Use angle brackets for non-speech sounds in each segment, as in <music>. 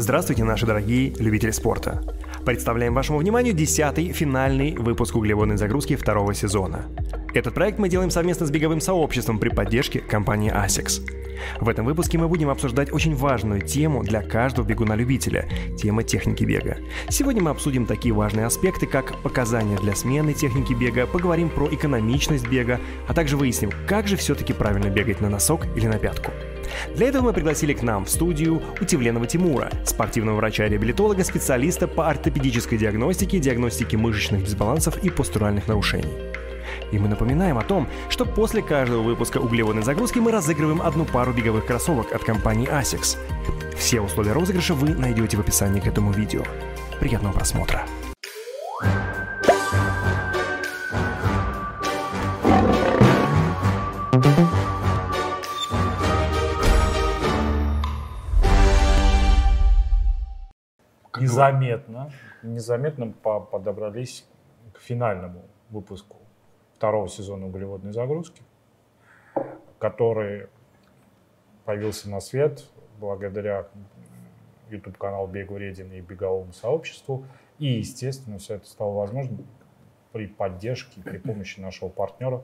Здравствуйте, наши дорогие любители спорта. Представляем вашему вниманию десятый финальный выпуск углеводной загрузки второго сезона. Этот проект мы делаем совместно с беговым сообществом при поддержке компании ASICS. В этом выпуске мы будем обсуждать очень важную тему для каждого бегуна-любителя – тема техники бега. Сегодня мы обсудим такие важные аспекты, как показания для смены техники бега, поговорим про экономичность бега, а также выясним, как же все-таки правильно бегать на носок или на пятку. Для этого мы пригласили к нам в студию Утевленова Тимура, спортивного врача-реабилитолога, специалиста по ортопедической диагностике, диагностике мышечных дисбалансов и постуральных нарушений. И мы напоминаем о том, что после каждого выпуска углеводной загрузки мы разыгрываем одну пару беговых кроссовок от компании ASICS. Все условия розыгрыша вы найдете в описании к этому видео. Приятного просмотра! Незаметно, незаметно по- подобрались к финальному выпуску второго сезона углеводной загрузки, который появился на свет благодаря YouTube-каналу Бег Вреден и беговому сообществу. И, естественно, все это стало возможным при поддержке при помощи нашего партнера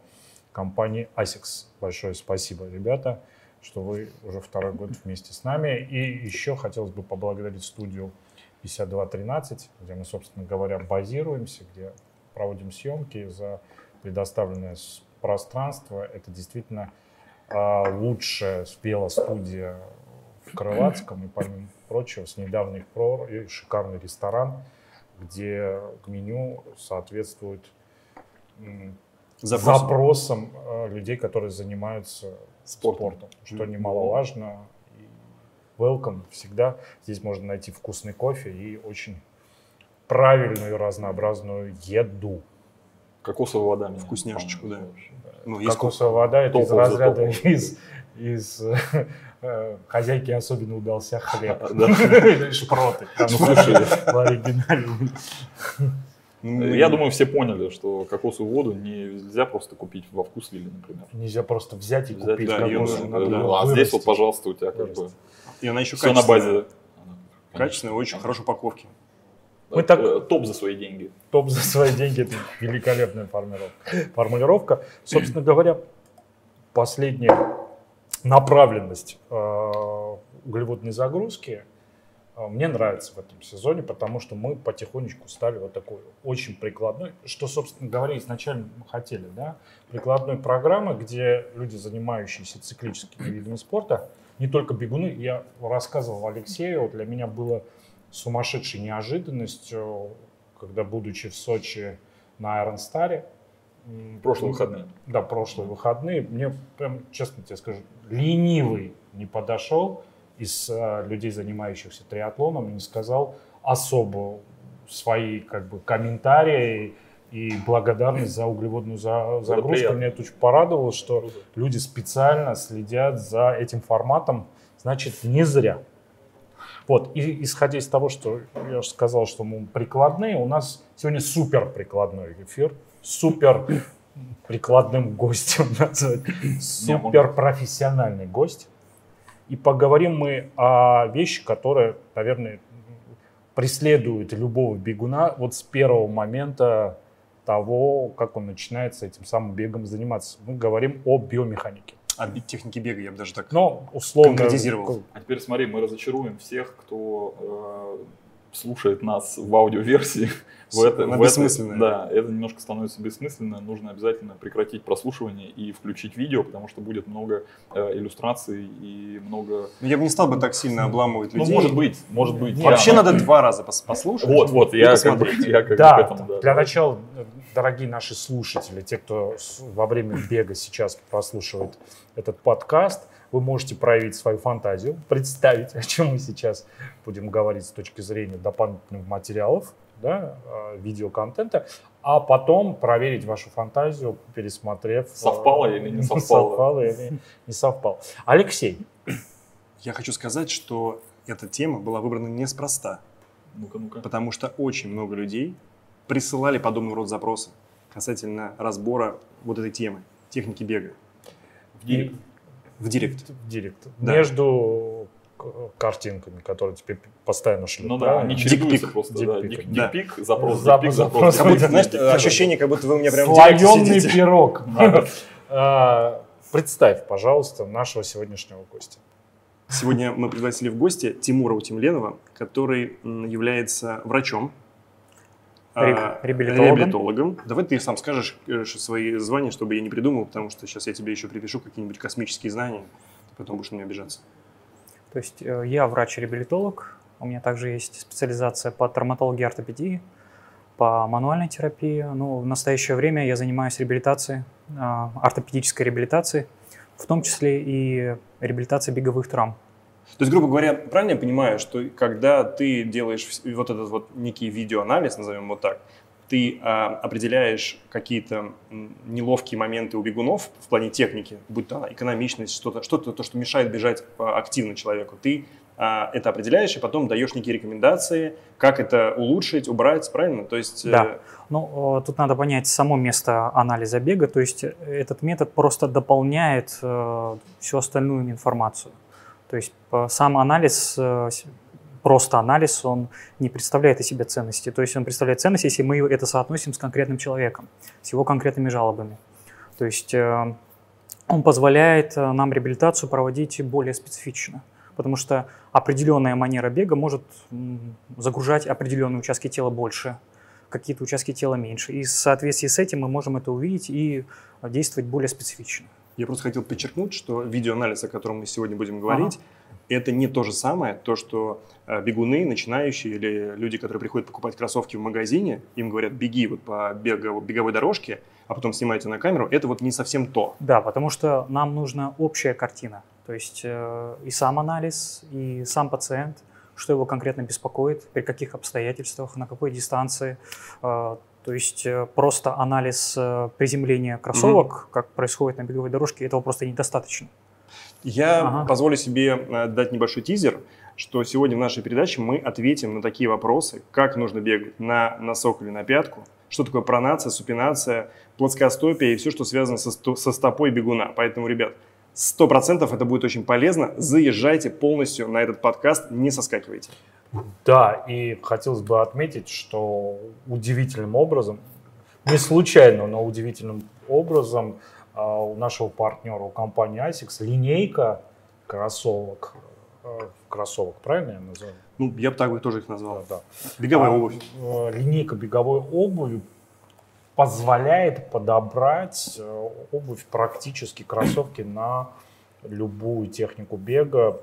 компании ASICS. Большое спасибо, ребята, что вы уже второй год вместе с нами. И еще хотелось бы поблагодарить студию 5213, где мы, собственно говоря, базируемся, где проводим съемки за предоставленное пространство. Это действительно а, лучшая велостудия в Крылатском и, помимо прочего, с недавних пор и шикарный ресторан, где меню соответствует Запросам. запросам людей, которые занимаются Спортом. спортом, что немаловажно. Welcome всегда. Здесь можно найти вкусный кофе и очень правильную и разнообразную еду. Кокосовая вода. Вкусняшечку, да. Ну, Кокосовая вода это из разряда из, из э, хозяйки особенно удался хлеб. <laughs> Шпроты. <laughs> Ну. Ну, я думаю, все поняли, что кокосовую воду нельзя просто купить во вкусвилле, например. Нельзя просто взять и купить. А здесь вот, пожалуйста, у тебя как бы. И она еще все на базе. Качественная, очень хорошей упаковки. Мы так- Э, Топ за свои деньги. Топ за свои деньги. Это великолепная формулировка. формулировка. Собственно говоря, последняя направленность э, углеводной загрузки э, мне нравится в этом сезоне, потому что мы потихонечку стали вот такой очень прикладной, что, собственно говоря, изначально мы хотели, да, прикладной программы, где люди, занимающиеся циклическими видами спорта, не только бегуны, я рассказывал Алексею, для меня было сумасшедшей неожиданностью, когда, будучи в Сочи на м, Прошлые выходные. да, прошлые выходные, мне прям, честно тебе скажу, ленивый не подошел из э, людей, занимающихся триатлоном, не сказал особо свои как бы комментарии и благодарность за углеводную за- загрузку. Меня это очень порадовало, что люди специально следят за этим форматом, значит, не зря. Вот, и исходя из того, что я уже сказал, что мы прикладные, у нас сегодня супер прикладной эфир, супер прикладным гостем <laughs> назвать, супер профессиональный гость. И поговорим мы о вещи, которые, наверное, преследуют любого бегуна вот с первого момента того, как он начинает с этим самым бегом заниматься. Мы говорим о биомеханике. А бит техники бега я бы даже так... Но условно... Конкретизировал. А теперь смотри, мы разочаруем всех, кто э, слушает нас в аудиоверсии. <laughs> В это, в это- да, это немножко становится бессмысленно. Нужно обязательно прекратить прослушивание и включить видео, потому что будет много э, иллюстраций и много... Ну, Я бы не стал бы так сильно обламывать Ну, людей. может быть, может быть. Вообще Я- надо два раза пос- послушать. Вот, вот, я как бы, посмотреть. я как бы Да, к этому, да. для начала, дорогие наши слушатели, те, кто во время бега сейчас прослушивает этот подкаст, вы можете проявить свою фантазию, представить, о чем мы сейчас будем говорить с точки зрения дополнительных материалов, да, э, видеоконтента, а потом проверить вашу фантазию, пересмотрев... э, Совпало или <laughs> не совпало. совпало или не совпало. Алексей, Я хочу сказать, что эта тема была выбрана неспроста, Ну-ка, ну-ка. потому что очень много людей присылали подобного рода запросы касательно разбора вот этой темы, техники бега В директ. В директ. в директ. Да. Между картинками, которые тебе постоянно шлют. Ну да, они чередуются Дикпик. просто. да. Дикпик. Дик- Да. Дикпик, запрос, Зап- дикпик, запрос. запрос. Как будто, знаешь, ощущение, как будто вы у меня прям Слоеный пирог. <laughs> А, Представь, пожалуйста, нашего сегодняшнего гостя. Сегодня мы пригласили в гости Тимура Утемленова, который является врачом, А, реабилитологом. реабилитологом. Давай ты сам скажешь э, свои звания, чтобы я не придумал, потому что сейчас я тебе еще припишу какие-нибудь космические знания, ты потом будешь на меня обижаться. То есть э, я врач-реабилитолог, у меня также есть специализация по травматологии и ортопедии, по мануальной терапии. Ну, в настоящее время я занимаюсь реабилитацией, а, ортопедической реабилитацией, в том числе и реабилитацией беговых травм. То есть, грубо говоря, правильно я понимаю, что когда ты делаешь вот этот вот некий видеоанализ, назовем вот так, ты а, определяешь какие-то неловкие моменты у бегунов в плане техники, будь то она экономичность, что-то, что-то, то, что мешает бежать а, активно человеку, ты а, это определяешь и потом даешь некие рекомендации, как это улучшить, убрать, правильно? То есть, э, Да. Ну, э, тут надо понять само место анализа бега, то есть этот метод просто дополняет э, всю остальную информацию. То есть сам анализ, э, просто анализ, он не представляет из себя ценности. То есть он представляет ценность, если мы это соотносим с конкретным человеком, с его конкретными жалобами. То есть э, он позволяет э, нам реабилитацию проводить более специфично. Потому что определенная манера бега может загружать определенные участки тела больше, какие-то участки тела меньше. И в соответствии с этим мы можем это увидеть и действовать более специфично. Я просто хотел подчеркнуть, что видеоанализ, о котором мы сегодня будем говорить, это не то же самое, то, что э, бегуны, начинающие или люди, которые приходят покупать кроссовки в магазине, им говорят, беги вот по беговой, беговой дорожке, а потом снимайте на камеру, это вот не совсем то. Да, потому что нам нужна общая картина. То есть э, и сам анализ, и сам пациент, что его конкретно беспокоит, при каких обстоятельствах, на какой дистанции. Э, то есть э, просто анализ э, приземления кроссовок, как происходит на беговой дорожке, этого просто недостаточно. Я Ага. позволю себе э, дать небольшой тизер, что сегодня в нашей передаче мы ответим на такие вопросы, как нужно бегать на носок или на пятку, что такое пронация, супинация, плоскостопие и все, что связано со, сто- со стопой бегуна. Поэтому, ребят, сто процентов это будет очень полезно. Заезжайте полностью на этот подкаст, не соскакивайте. Да, и хотелось бы отметить, что удивительным образом, не случайно, но удивительным образом а, у нашего партнера, у компании ASICS, линейка кроссовок, э, кроссовок, правильно я называю? Ну, я бы так бы тоже их назвал. Да, да. Беговая А, обувь. э, Линейка беговой обуви позволяет подобрать э, обувь практически кроссовки на любую технику бега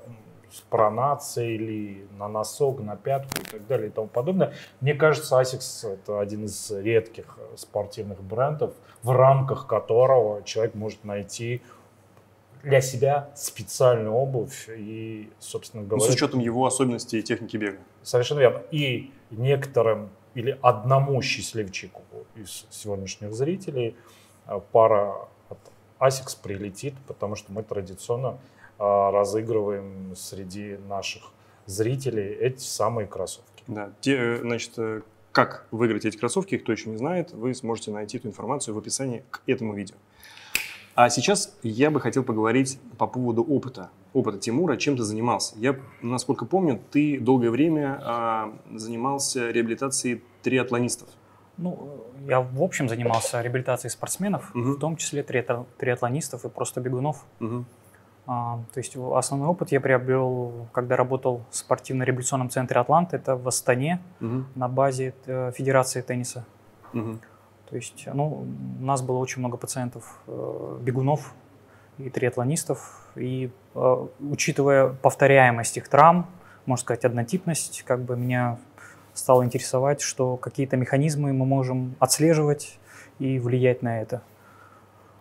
с пронацией или на носок, на пятку и так далее и тому подобное. Мне кажется, ASICS это один из редких спортивных брендов, в рамках которого человек может найти для себя специальную обувь и, собственно Ну, говоря, с учетом его особенностей и техники бега. Совершенно верно. И некоторым или одному счастливчику из сегодняшних зрителей пара от ASICS прилетит, потому что мы традиционно разыгрываем среди наших зрителей эти самые кроссовки. Да. Те, э, значит, э, как выиграть эти кроссовки, кто еще не знает, вы сможете найти эту информацию в описании к этому видео. А сейчас я бы хотел поговорить по поводу опыта. Опыта Тимура, чем ты занимался? Я, насколько помню, ты долгое время а, занимался реабилитацией триатлонистов. Ну, я в общем занимался реабилитацией спортсменов, Мгм. в том числе триатл- триатлонистов и просто бегунов. Мгм. А, то есть основной опыт я приобрел, когда работал в спортивно-реабилитационном центре «Атлант». Это в Астане Мгм. на базе э, Федерации тенниса. Мгм. То есть, ну, у нас было очень много пациентов, э, бегунов и триатлонистов. И э, учитывая повторяемость их травм, можно сказать, однотипность, как бы меня стало интересовать, что какие-то механизмы мы можем отслеживать и влиять на это.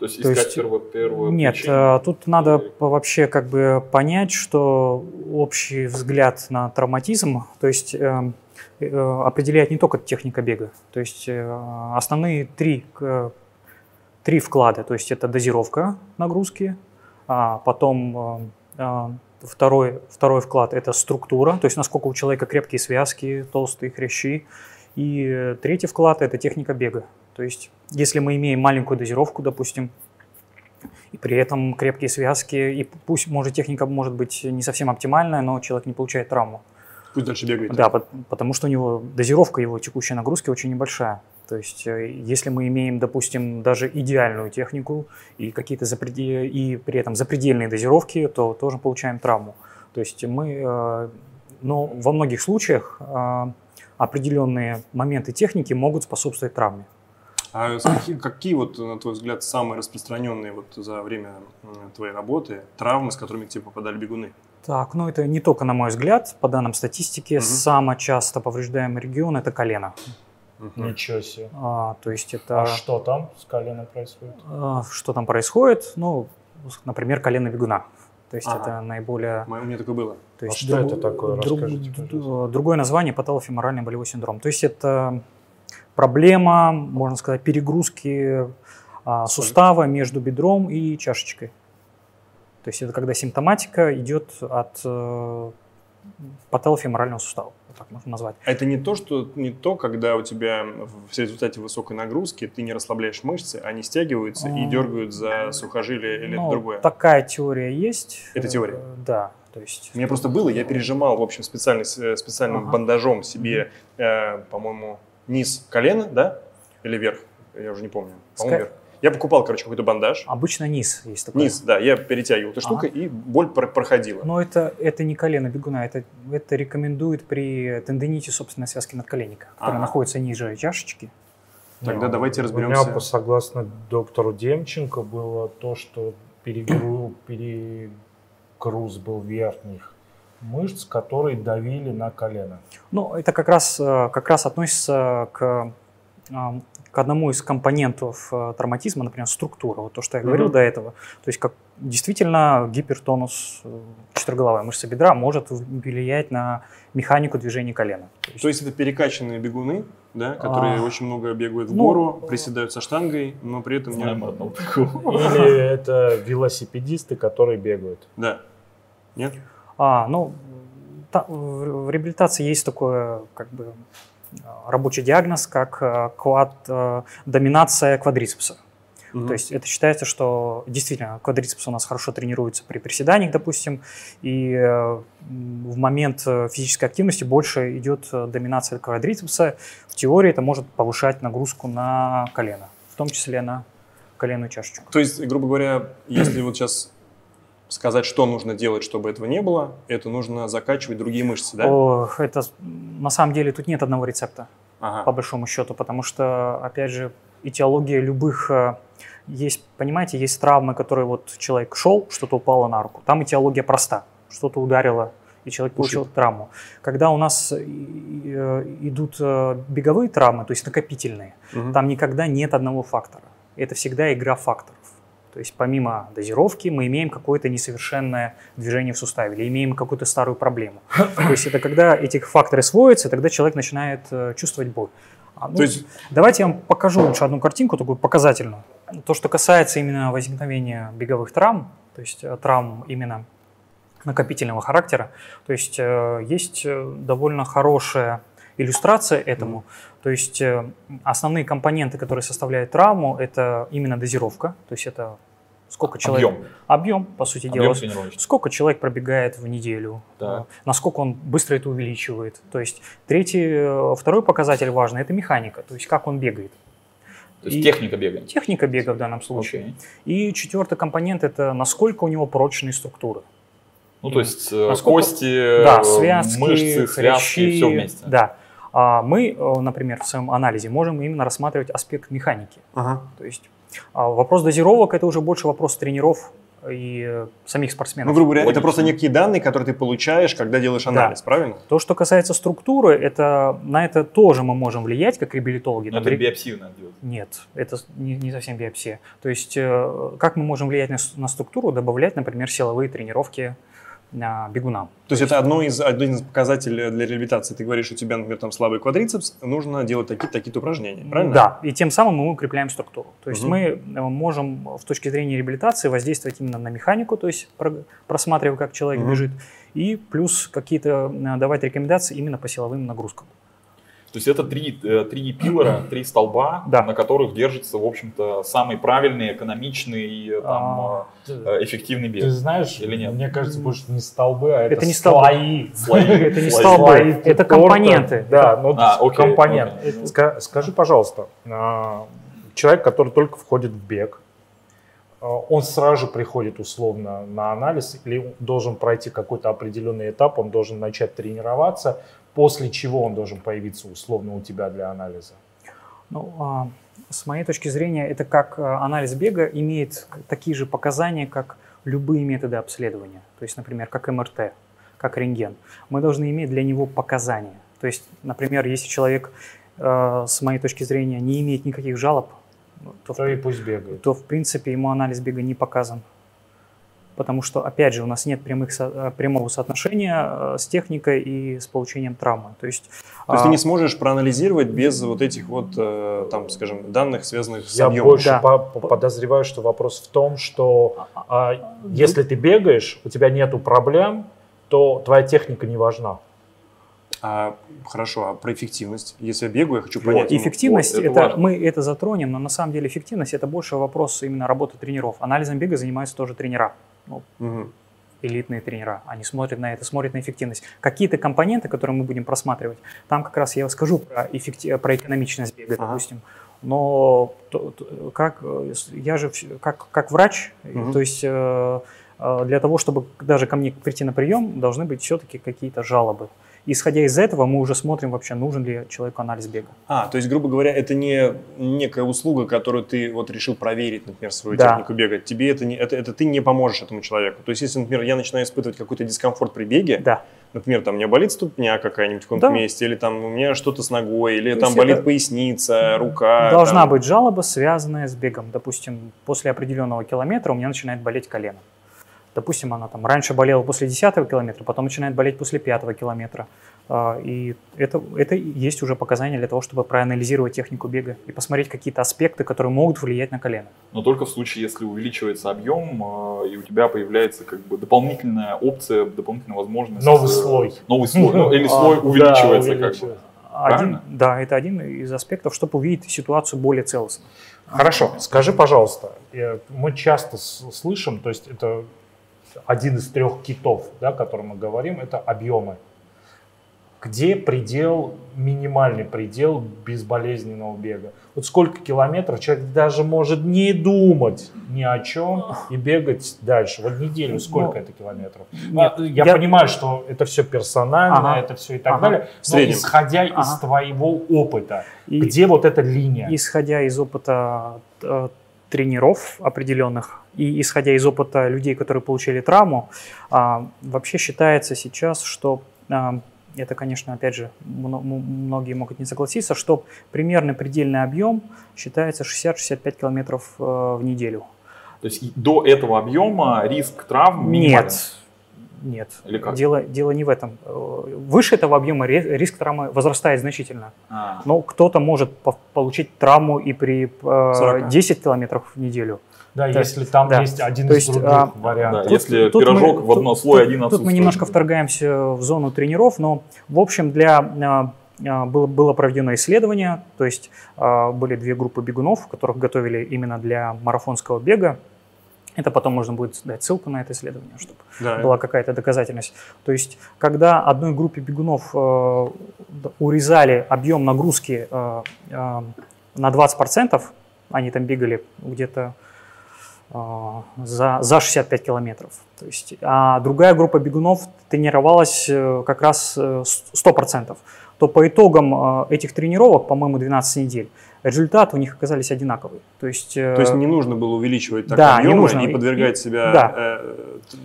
То есть То искать есть- перво- первую Нет, причину. э, тут надо по- вообще как бы понять, что общий взгляд на травматизм, то есть э, э, определяет не только техника бега, то есть э, основные три, три вклада, то есть это дозировка нагрузки, а потом второй, второй вклад это структура, то есть насколько у человека крепкие связки, толстые хрящи, и третий вклад это техника бега. То есть если мы имеем маленькую дозировку, допустим, И при этом крепкие связки, и пусть, может, техника может быть не совсем оптимальная, но человек не получает травму. Пусть дальше бегает. Да, потому что у него дозировка его текущей нагрузки очень небольшая. То есть, э, если мы имеем, допустим, даже идеальную технику и какие-то запредел... и при этом запредельные дозировки, то тоже получаем травму. То есть мы, э, но во многих случаях э, определенные моменты техники могут способствовать травме. А какие, какие вот, на твой взгляд, самые распространенные вот за время твоей работы травмы, с которыми к тебе попадали бегуны? Так, ну это не только на мой взгляд. По данным статистики, угу. самый часто повреждаемый регион – это колено. Угу. Ничего себе. А, то есть это... А что там с коленом происходит? А, что там происходит? Ну, например, колено бегуна. То есть ага. это наиболее... У меня такое было. То есть а что друг... это такое? Друг... Расскажите, Другое название – патологофеморальный болевой синдром. То есть это проблема, можно сказать, перегрузки а, сустава между бедром и чашечкой. То есть это когда симптоматика идет от э, патологофеморального сустава, вот так можно назвать. А это не то, что не то, когда у тебя в результате высокой нагрузки ты не расслабляешь мышцы, они стягиваются и дергают за сухожилие или ну, это другое? Такая теория есть. Это теория? Э, да. То есть... У меня просто было, я пережимал, в общем, специальный, специальным ага. бандажом себе, э, по-моему, низ колена, да? Или верх? Я уже не помню. По-моему, Ска... верх. Я покупал, короче, какой-то бандаж. Обычно низ есть такой. Низ, да. Я перетягивал эту штукой, ага. и боль проходила. Но это, это не колено бегуна, это, это рекомендуют при тендините собственной связки надколенника, которая ага. находится ниже чашечки. Тогда ну, давайте разберемся. У меня, согласно доктору Демченко, было то, что перегруз, перегруз был верхних мышц, которые давили на колено. Ну, это как раз, э, как раз относится к к одному из компонентов э, травматизма, например, структура, вот то, что я говорил mm-hmm. до этого. То есть как действительно гипертонус э, четырехголовой мышцы бедра может влиять на механику движения колена. То есть, то есть это перекачанные бегуны, да, которые а, очень много бегают в ну, гору, приседают со штангой, но при этом не... <laughs> Или это велосипедисты, которые бегают. Да. Нет? А, ну, та, в реабилитации есть такое, как бы, рабочий диагноз как э, квад, э, доминация квадрицепса. Угу. То есть это считается, что действительно квадрицепс у нас хорошо тренируется при приседаниях, допустим, и э, в момент физической активности больше идет доминация квадрицепса. В теории это может повышать нагрузку на колено, в том числе на коленную чашечку. То есть, грубо говоря, если вот сейчас сказать, что нужно делать, чтобы этого не было, это нужно закачивать другие мышцы, да? О, это на самом деле тут нет одного рецепта, ага. по большому счету, потому что, опять же, этиология любых э, есть, понимаете, есть травмы, которые вот человек шел, что-то упало на руку. Там этиология проста, что-то ударило, и человек получил Ушиб. травму. Когда у нас э, идут э, беговые травмы, то есть накопительные, угу. там никогда нет одного фактора. Это всегда игра факторов. То есть помимо дозировки мы имеем какое-то несовершенное движение в суставе или имеем какую-то старую проблему. То есть это когда эти факторы сводятся, тогда человек начинает э, чувствовать боль. А, ну, То есть... Давайте я вам покажу лучше одну картинку, такую показательную. То, что касается именно возникновения беговых травм, то есть э, травм именно накопительного характера, то есть э, есть довольно хорошая иллюстрация этому. То есть э, основные компоненты, которые составляют травму, это именно дозировка, то есть это сколько человек... Объем. Объем, по сути Объем дела. Сколько человек пробегает в неделю, да. Э, насколько он быстро это увеличивает. То есть третий, э, второй показатель важный – это механика, то есть как он бегает. То есть и техника бега. Техника бега в данном случае. Okay. И четвертый компонент – это насколько у него прочные структуры. Ну, то есть насколько, кости, да, связки, мышцы, связки, хрящи, все вместе. Да. А мы, э, например, в своем анализе можем именно рассматривать аспект механики. Ага. То есть а, вопрос дозировок – это уже больше вопрос тренеров и самих спортсменов. Ну, грубо говоря, Логично. это просто некие данные, которые ты получаешь, когда делаешь анализ, да. правильно? То, что касается структуры, это, на это тоже мы можем влиять, как реабилитологи. Но это биопсию надо делать. Нет, это не, не совсем биопсия. То есть, э, как мы можем влиять на, на структуру, добавлять, например, силовые тренировки, бегунам. То есть это одно из, один из показателей для реабилитации. Ты говоришь, у тебя, например, там слабый квадрицепс, нужно делать такие-то такие упражнения, правильно? Да, и тем самым мы укрепляем структуру. То есть угу. мы э, можем с точки зрения реабилитации воздействовать именно на механику, то есть просматривая, как человек угу. бежит, и плюс какие-то э, давать рекомендации именно по силовым нагрузкам. То есть это три, э, три пилора, <clears throat> три столба, Да. на которых держится, в общем-то, самый правильный, экономичный и э, там, А, э, эффективный Ты бег. знаешь, Или нет? мне кажется, больше не столбы, а это, Это не столбы. слои. <laughs> Слои. Это не столбы, это компоненты. Да, ну А, компонент. Скажи, пожалуйста, а, человек, который только входит в бег, а, он сразу же приходит условно на анализ или должен пройти какой-то определенный этап, он должен начать тренироваться, после чего он должен появиться условно у тебя для анализа? Ну, а, с моей точки зрения, это как а, анализ бега имеет такие же показания, как любые методы обследования. То есть, например, как МРТ, как рентген. Мы должны иметь для него показания. То есть, например, если человек, э, с моей точки зрения, не имеет никаких жалоб, то, в То и пусть бегает. то в принципе ему анализ бега не показан. Потому что, опять же, у нас нет прямых э, прямого соотношения э, с техникой и с получением травмы. То есть, То есть а, ты не сможешь проанализировать без вот этих вот, э, там, скажем, данных, связанных с Я объемом. больше Да. по- по- подозреваю, что вопрос в том, что а, если ты бегаешь, у тебя нету проблем, то твоя техника не важна. А, хорошо, а про эффективность? Если я бегаю, я хочу понять. ну, эффективность, вот, это это, важно. мы это затронем, но на самом деле эффективность это больше вопрос именно работы тренеров. Анализом бега занимаются тоже тренера, ну, мгм. элитные тренера. Они смотрят на это, смотрят на эффективность. Какие-то компоненты, которые мы будем просматривать, там как раз я скажу про, эффекти- про экономичность бега, Ага. допустим. Но то- то- как э, я же как, как врач, Мгм. то есть э, для того, чтобы даже ко мне прийти на прием, должны быть все-таки какие-то жалобы. Исходя из этого, мы уже смотрим вообще, нужен ли человеку анализ бега. А, то есть, грубо говоря, это не некая услуга, которую ты вот решил проверить, например, свою Да. технику бега. Тебе это не, это, это ты не поможешь этому человеку. То есть, если, например, я начинаю испытывать какой-то дискомфорт при беге, Да. например, там у меня болит ступня какая-нибудь в каком-то Да. месте, или там у меня что-то с ногой, или То там болит это- поясница, рука. Должна там. быть жалоба, связанная с бегом. Допустим, после определенного километра у меня начинает болеть колено. Допустим, она там раньше болела после 10 километра, потом начинает болеть после 5 километра. А, И это, это и есть уже показания для того, чтобы проанализировать технику бега и посмотреть какие-то аспекты, которые могут влиять на колено. Но только в случае, если увеличивается объем, э, и у тебя появляется как бы дополнительная опция, дополнительная возможность. Новый э, слой. Новый слой. Ну, или <laughs> А, слой увеличивается как бы. Один, Правильно? да, это один из аспектов, чтобы увидеть ситуацию более целостно. Хорошо, скажи, пожалуйста, э, мы часто слышим, то есть это один из трех китов, да, о котором мы говорим, это объемы. Где предел, минимальный предел безболезненного бега? Вот сколько километров человек даже может не думать ни о чем и бегать дальше. Вот неделю сколько Ну, это километров? нет, Ну, я, я- понимаю, что это все персонально, Ага. это все и так Ага. далее. Но исходя из Ага. твоего опыта, И- где вот эта линия? исходя из опыта э, тренеров определенных и исходя из опыта людей, которые получили травму, а, вообще считается сейчас, что а, это, конечно, опять же, многие могут не согласиться, что примерный предельный объем считается 60-65 километров э, в неделю. То есть до этого объема риск травм минимален. Нет, нет. Или как? Дело, дело не в этом. Э, Выше этого объема риск травмы возрастает значительно. А, Но кто-то может по- получить травму и при э, 40. 10 километров в неделю. Да, То если там да. есть один То из есть, других а, вариантов. Да, если Тут пирожок мы- в одно тут- слой, тут- один Тут мы отсутствует. немножко вторгаемся в зону тренеров, но в общем для а, а, было, было проведено исследование, то есть а, были две группы бегунов, которых готовили именно для марафонского бега. Это потом можно будет дать ссылку на это исследование, чтобы Да. была какая-то доказательность. То есть, когда одной группе бегунов э, урезали объем нагрузки э, э, на 20%, они там бегали где-то э, за, за 65 километров. То есть, а другая группа бегунов тренировалась э, как раз э, с- 100%. То по итогам э, этих тренировок, по-моему, 12 недель, результаты у них оказались одинаковые. То есть, э, То есть не нужно было увеличивать так да, не объемы нужно. и подвергать И- себя да. э,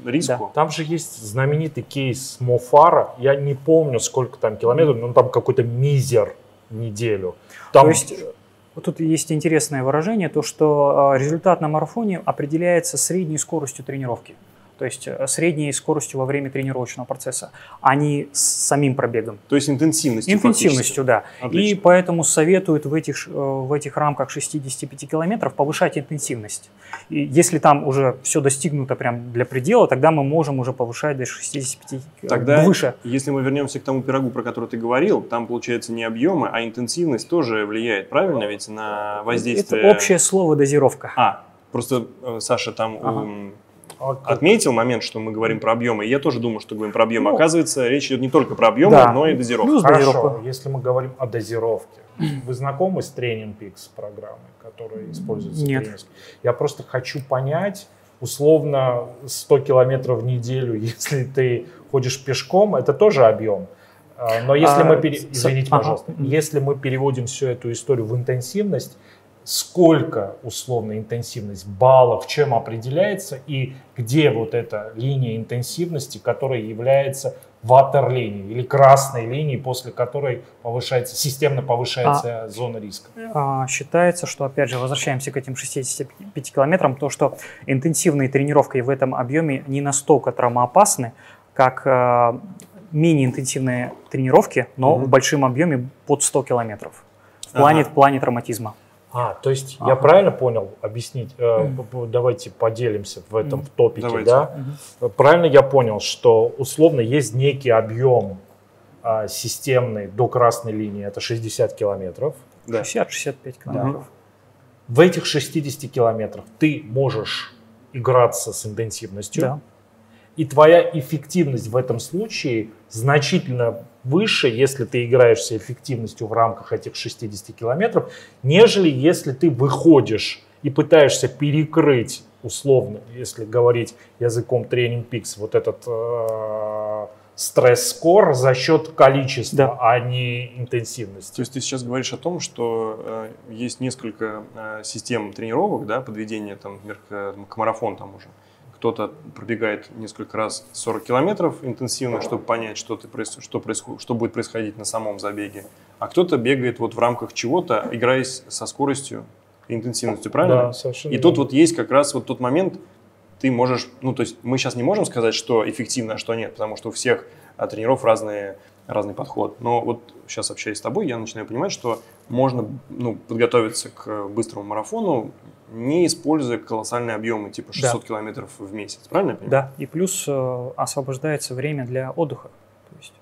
риску. Там же есть знаменитый кейс Мофара. Я не помню, сколько там километров, но там какой-то мизер неделю. Там То есть вот тут есть интересное выражение, то что э, результат на марафоне определяется средней скоростью тренировки. То есть э, средней скоростью во время тренировочного процесса, а не с самим пробегом. То есть интенсивностью Интенсивностью, да. Отлично. И поэтому советуют в этих, э, в этих рамках 65 километров повышать интенсивность. И если там уже все достигнуто прям для предела, тогда мы можем уже повышать до 65 э, Тогда, выше. если мы вернемся к тому пирогу, про который ты говорил, там получается не объемы, а интенсивность тоже влияет, правильно ведь, на воздействие? Это общее слово дозировка. А, просто Саша там Ага. м, А как- отметил момент, что мы говорим про объемы. Я тоже думаю, что говорим про объемы. Ну, Оказывается, речь идет не только про объемы, да. но и дозировку. Плюс Хорошо, дозировка. если мы говорим о дозировке. Вы знакомы с Training Peaks программой, которая используется? в Нет. тренерской? Я просто хочу понять, условно, 100 километров в неделю, <laughs> если ты ходишь пешком, это тоже объем. А, Но если А, мы, пере- извините, ага. пожалуйста, если мы переводим всю эту историю в интенсивность, сколько условно интенсивность баллов, чем определяется и где вот эта линия интенсивности, которая является ватерлинией или красной линией, после которой повышается, системно повышается зона риска. А, Считается, что, опять же, возвращаемся к этим 65 километрам, то, что интенсивные тренировки в этом объеме не настолько травмоопасны, как а, менее интенсивные тренировки, но Мгм. в большом объеме под 100 километров. В плане, Ага. в плане травматизма. А, то есть Ага. я правильно понял, объяснить, э, давайте поделимся в этом Мгм. в топике, Давайте. да? Правильно я понял, что условно есть некий объем а, системный до красной линии, это 60 километров. Да. 60-65 километров. В этих 60 километрах ты можешь играться с интенсивностью, Да. и твоя эффективность в этом случае значительно выше, если ты играешься эффективностью в рамках этих 60 километров, нежели если ты выходишь и пытаешься перекрыть условно, если говорить языком тренинг пикс, вот этот э, стресс-скор за счет количества, Да. а не интенсивности. То есть ты сейчас говоришь о том, что э, есть несколько э, систем тренировок, да, подведения, там, например, к, к марафону там уже. Кто-то пробегает несколько раз 40 километров интенсивно, чтобы понять, что, ты, что, происход- что будет происходить на самом забеге. А кто-то бегает вот в рамках чего-то, играясь со скоростью и интенсивностью, правильно? Да, совершенно И тут вот есть как раз вот тот момент, ты можешь, ну то есть мы сейчас не можем сказать, что эффективно, а что нет, потому что у всех а, тренеров разные, разный подход. Но вот сейчас общаясь с тобой, я начинаю понимать, что можно ну, подготовиться к быстрому марафону, не используя колоссальные объемы, типа 600 километров в месяц. Правильно я понимаю? Да. И плюс э, освобождается время для отдыха. То есть,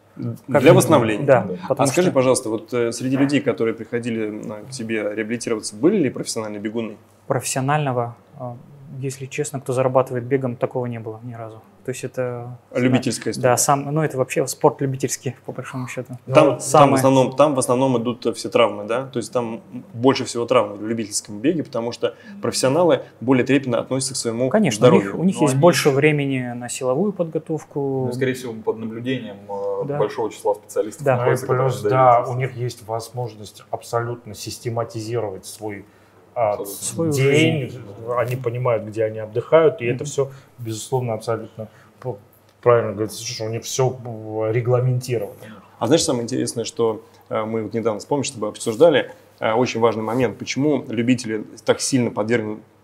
как Для восстановления. Да. Да. А скажи, что пожалуйста, вот э, среди людей, которые приходили на- к тебе реабилитироваться, были ли профессиональные бегуны? профессионального, э, если честно, кто зарабатывает бегом, такого не было ни разу. То есть это... Любительская история? Да, сам, ну это вообще спорт любительский, по большому счету. Ну, Там, там, в основном, там в основном идут все травмы, да? То есть там больше всего травм в любительском беге, потому что профессионалы более трепетно относятся к своему Конечно, у здоровью. них, у них Ну, есть они больше времени на силовую подготовку. Ну, скорее всего, под наблюдением э, Да. большого числа специалистов. Да. И находится, плюс, да, у них есть возможность абсолютно систематизировать свой а. Свою день. Они понимают, где они отдыхают, и это все, безусловно, абсолютно правильно говорится, что у них все регламентировано. А знаешь, самое интересное, что э, мы вот недавно, помнишь, с тобой обсуждали, э, очень важный момент, почему любители так сильно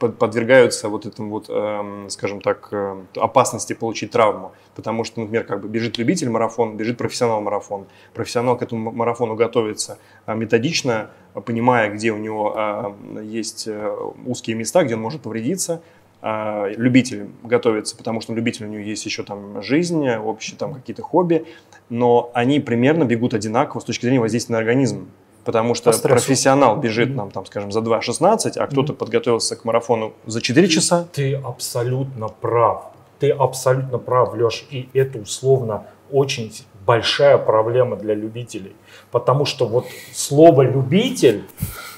подвергаются вот этому вот, эм, скажем так, э, опасности получить травму. Потому что, например, как бы бежит любитель марафон, бежит профессионал марафон. Профессионал к этому марафону готовится э, методично, э, понимая, где у него э, есть э, узкие места, где он может повредиться. Любитель готовится, потому что любитель у него есть еще там жизнь, общие там какие-то хобби, но они примерно бегут одинаково с точки зрения воздействия на организм. Потому что По профессионал бежит нам, там, скажем, за 2.16, а кто-то подготовился к марафону за 4 часа. Ты абсолютно прав. Ты абсолютно прав, Леш. И это условно очень большая проблема для любителей. Потому что вот слово «любитель»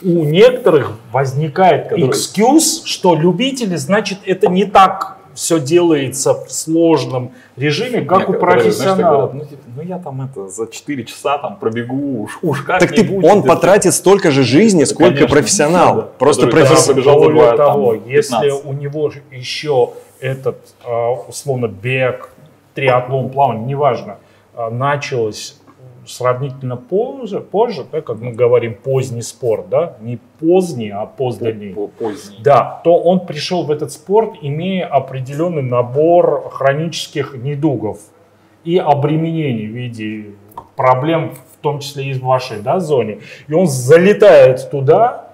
у некоторых возникает Который- экскьюз, что любители, значит, это не так все делается в сложном режиме, как Не, у которые, знаешь, профессионала. говорят, ну, типа, ну я там это за 4 часа там пробегу, уж, уж Так ты, он это- потратит столько же жизни, сколько Конечно. профессионал. Да. Просто Который професс- там побежал за Более там, того, если 15. у него еще этот, а, условно, бег, триатлон, плавание, неважно, а, началось сравнительно позже, позже да, как мы говорим, поздний спорт, да, не поздний, а поздний, Поздний. да, то он пришел в этот спорт, имея определенный набор хронических недугов и обременений в виде проблем, в том числе и в вашей да, зоне. И он залетает туда,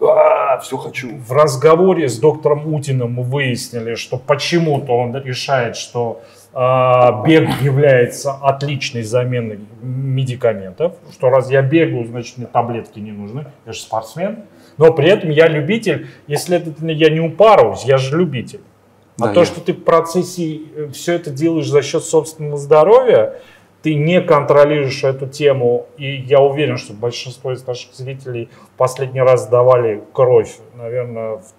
А, все хочу. в разговоре с доктором Утиным мы выяснили, что почему-то он решает, что бег является отличной заменой медикаментов, что раз я бегаю, значит мне таблетки не нужны, я же спортсмен, но при этом я любитель, если это я не упарываюсь, я же любитель. А Да, то, я- что ты в процессе все это делаешь за счет собственного здоровья, ты не контролируешь эту тему, и я уверен, что большинство из наших зрителей в последний раз сдавали кровь, наверное, в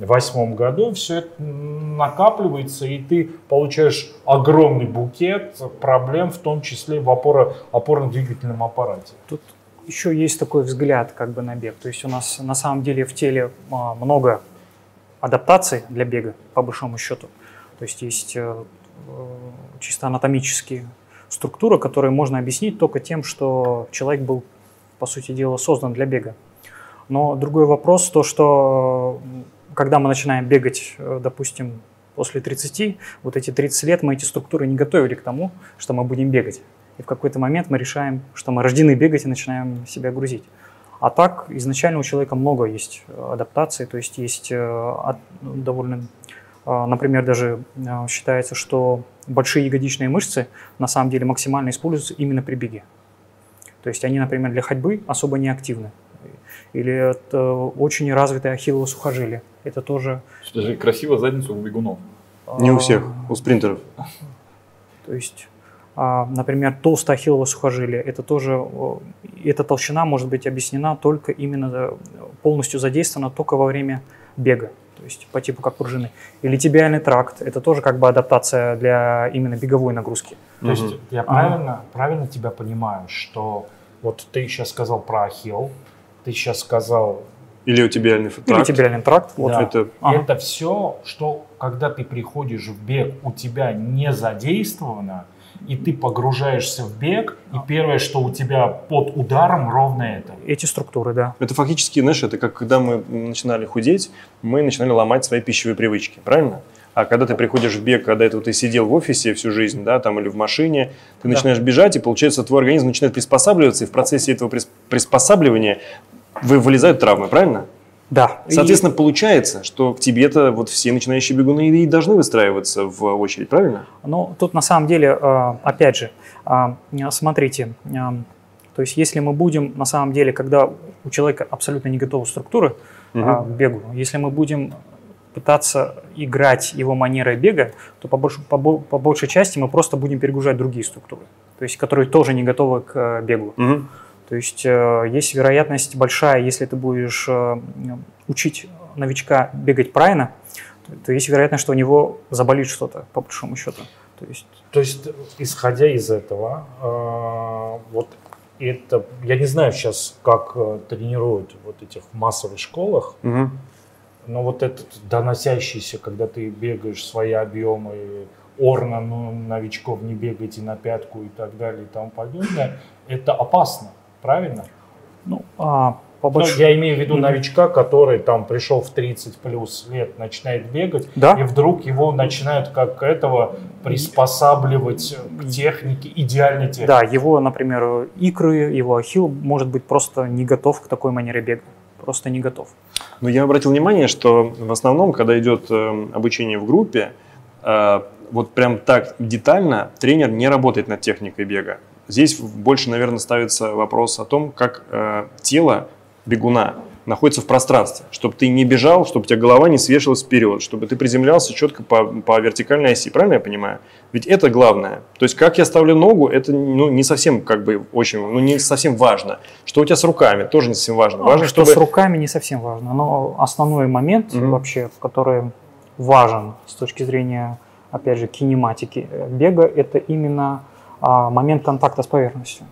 1999-98 году, все это накапливается, и ты получаешь огромный букет проблем, в том числе в опоро- опорно-двигательном аппарате. Тут еще есть такой взгляд как бы на бег. То есть у нас на самом деле в теле а, много адаптаций для бега, по большому счету. То есть есть э, чисто анатомические структуры, которые можно объяснить только тем, что человек был, по сути дела, создан для бега. Но другой вопрос, то что когда мы начинаем бегать, э, допустим, после 30, вот эти 30 лет мы эти структуры не готовили к тому, что мы будем бегать. И в какой-то момент мы решаем, что мы рождены бегать и начинаем себя грузить. А так, изначально у человека много есть э, адаптаций, то есть есть э, от- довольно, например, даже считается, что большие ягодичные мышцы на самом деле максимально используются именно при беге. То есть они, например, для ходьбы особо не активны. Или это очень развитое ахиллово сухожилие. Это тоже... Даже красиво задницу у бегунов. Не у а, всех, у спринтеров. <laughs> То есть, а, например, толстое ахиллово сухожилие, это тоже, эта толщина может быть объяснена только именно э, полностью задействована только во время бега, то есть по типу как пружины. Или тибиальный тракт, это тоже как бы адаптация для именно беговой нагрузки. То есть я правильно, правильно тебя понимаю, что вот ты сейчас сказал про ахилл, ты сейчас сказал, Или у тебя Или тракт. тибиальный тракт. Вот. Да. Это Ага. это все, что когда ты приходишь в бег, у тебя не задействовано, и ты погружаешься в бег, и первое, что у тебя под ударом, ровно это. Эти структуры, да. Это фактически, знаешь, это как когда мы начинали худеть, мы начинали ломать свои пищевые привычки, правильно? А когда ты приходишь в бег, когда это ты сидел в офисе всю жизнь, да, там или в машине, ты Да. начинаешь бежать, и получается твой организм начинает приспосабливаться, и в процессе этого прис- приспосабливания вы вылезают травмы, правильно? Да. И- Соответственно, получается, что к тебе-то вот все начинающие бегуны и должны выстраиваться в очередь, правильно? Ну, тут на самом деле, э, опять же, э, смотрите, э, то есть если мы будем, на самом деле, когда у человека абсолютно не готовы структуры Мгм. а, к бегу, если мы будем пытаться играть его манерой бега, то по, больш- по по большей части мы просто будем перегружать другие структуры, то есть которые тоже не готовы к э, бегу. Мгм. То есть э, есть вероятность большая, если ты будешь э, учить новичка бегать правильно, то, есть вероятность, что у него заболит что-то, по большому счету. То есть То есть, исходя из этого, э, вот это, я не знаю сейчас, как тренируют вот этих массовых школах, Мгм. но вот этот доносящийся, когда ты бегаешь свои объемы, орна, ну, новичков не бегайте на пятку и так далее и тому подобное, это опасно, правильно? Ну, а, по Ну, большому... я имею в виду новичка, который там пришел в 30 плюс лет, начинает бегать, Да. и вдруг его начинают как этого приспосабливать к технике, идеальной технике. Да, его, например, икры, его ахилл может быть просто не готов к такой манере бега. Просто не готов. Но я обратил внимание, что в основном, когда идет э, обучение в группе, э, вот прям так детально тренер не работает над техникой бега. Здесь больше, наверное, ставится вопрос о том, как э, тело бегуна находится в пространстве, чтобы ты не бежал, чтобы у тебя голова не свешивалась вперед, чтобы ты приземлялся четко по, по вертикальной оси, правильно я понимаю? Ведь это главное. То есть как я ставлю ногу, это ну, не совсем как бы очень, ну не совсем важно. Что у тебя с руками, тоже не совсем важно. Важно, А, что чтобы с руками не совсем важно. Но основной момент Мгм. вообще, который важен с точки зрения, опять же, кинематики э, бега, это именно момент контакта с поверхностью.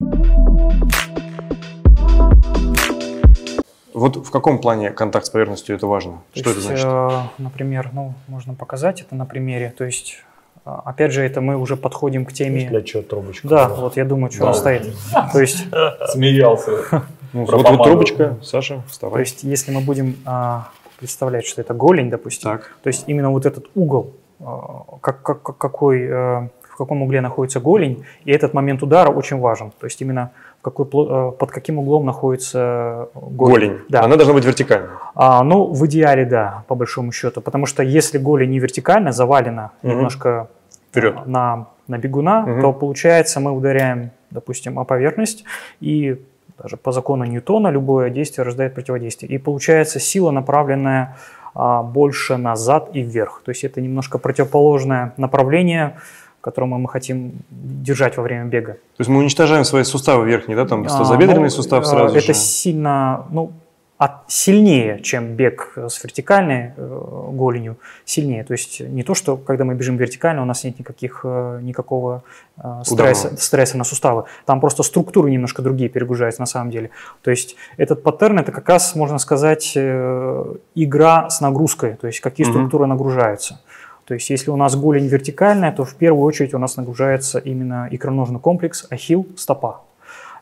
Вот в каком плане контакт с поверхностью это важно? То Что это есть, значит? э, например, ну, можно показать это на примере. То есть, а, опять же, это мы уже подходим к теме... Для чего трубочка? Да, вот я думаю, что Да. он стоит. <laughs> То есть, Смеялся. Ну, вот, вот трубочка, Саша, то вставай. есть, если мы будем а, представлять, что это голень, допустим, Так. то есть именно вот этот угол, а, как, как- как- какой, в каком угле находится голень, и этот момент удара очень важен. То есть именно в какой, э, под каким углом находится голень. Голень. Да. Она должна быть вертикальной. А, ну, в идеале, да, по большому счету. Потому что если голень не вертикально, завалена Мгм. немножко Вперед. а, на, на бегуна, Мгм. то получается мы ударяем, допустим, о поверхность, и даже по закону Ньютона любое действие рождает противодействие. И получается сила, направленная а, больше назад и вверх. То есть это немножко противоположное направление, которое мы хотим держать во время бега. То есть мы уничтожаем свои суставы верхние, да, там А, тазобедренный ну, сустав э, сразу Это же. сильно, ну, от- сильнее, чем бег с вертикальной э, голенью, сильнее. То есть не то, что когда мы бежим вертикально, у нас нет никаких, э, никакого э, стресса, стресса на суставы. Там просто структуры немножко другие перегружаются на самом деле. То есть этот паттерн это как раз, можно сказать, э, игра с нагрузкой, то есть какие Мгм. структуры нагружаются. То есть если у нас голень вертикальная, то в первую очередь у нас нагружается именно икроножный комплекс, ахилл, стопа.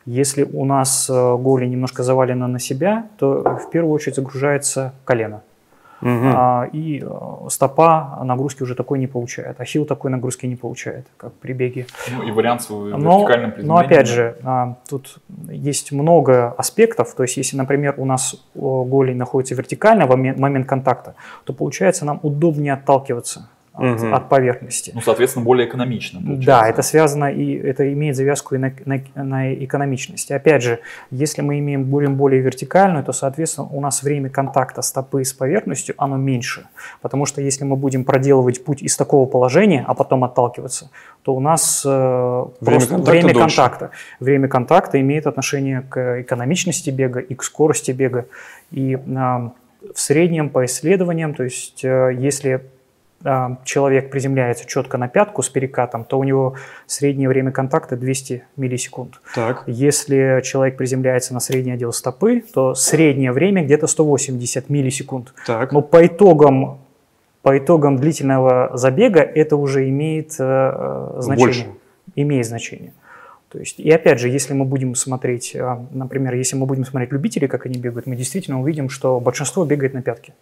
Если у нас э, голень немножко завалена на себя, то в первую очередь загружается колено. Мгм. А, и э, стопа нагрузки уже такой не получает. Ахилл такой нагрузки не получает, как при беге. Ну и вариант с Но, вертикальным но опять же, а, тут есть много аспектов. То есть, если, например, у нас голень находится вертикально в момент, момент контакта, то получается нам удобнее отталкиваться от, Мгм. от поверхности. Ну, соответственно, более экономично. получается. Да, это связано и это имеет завязку и на, на- на экономичность. Опять же, если мы имеем более, более вертикальную, то, соответственно, у нас время контакта стопы с поверхностью, оно меньше. Потому что если мы будем проделывать путь из такого положения, а потом отталкиваться, то у нас э, Время просто контакта время дольше. контакта. Время контакта имеет отношение к экономичности бега и к скорости бега. И а, в среднем по исследованиям, то есть э, если человек приземляется четко на пятку с перекатом, то у него среднее время контакта 200 миллисекунд. Так. Если человек приземляется на средний отдел стопы, то среднее время где-то 180 миллисекунд. Так. Но по итогам, по итогам длительного забега это уже имеет э, значение. Больше. Имеет значение. То есть, и опять же, если мы будем смотреть, а, например, если мы будем смотреть любителей, как они бегают, мы действительно увидим, что большинство бегает на пятке.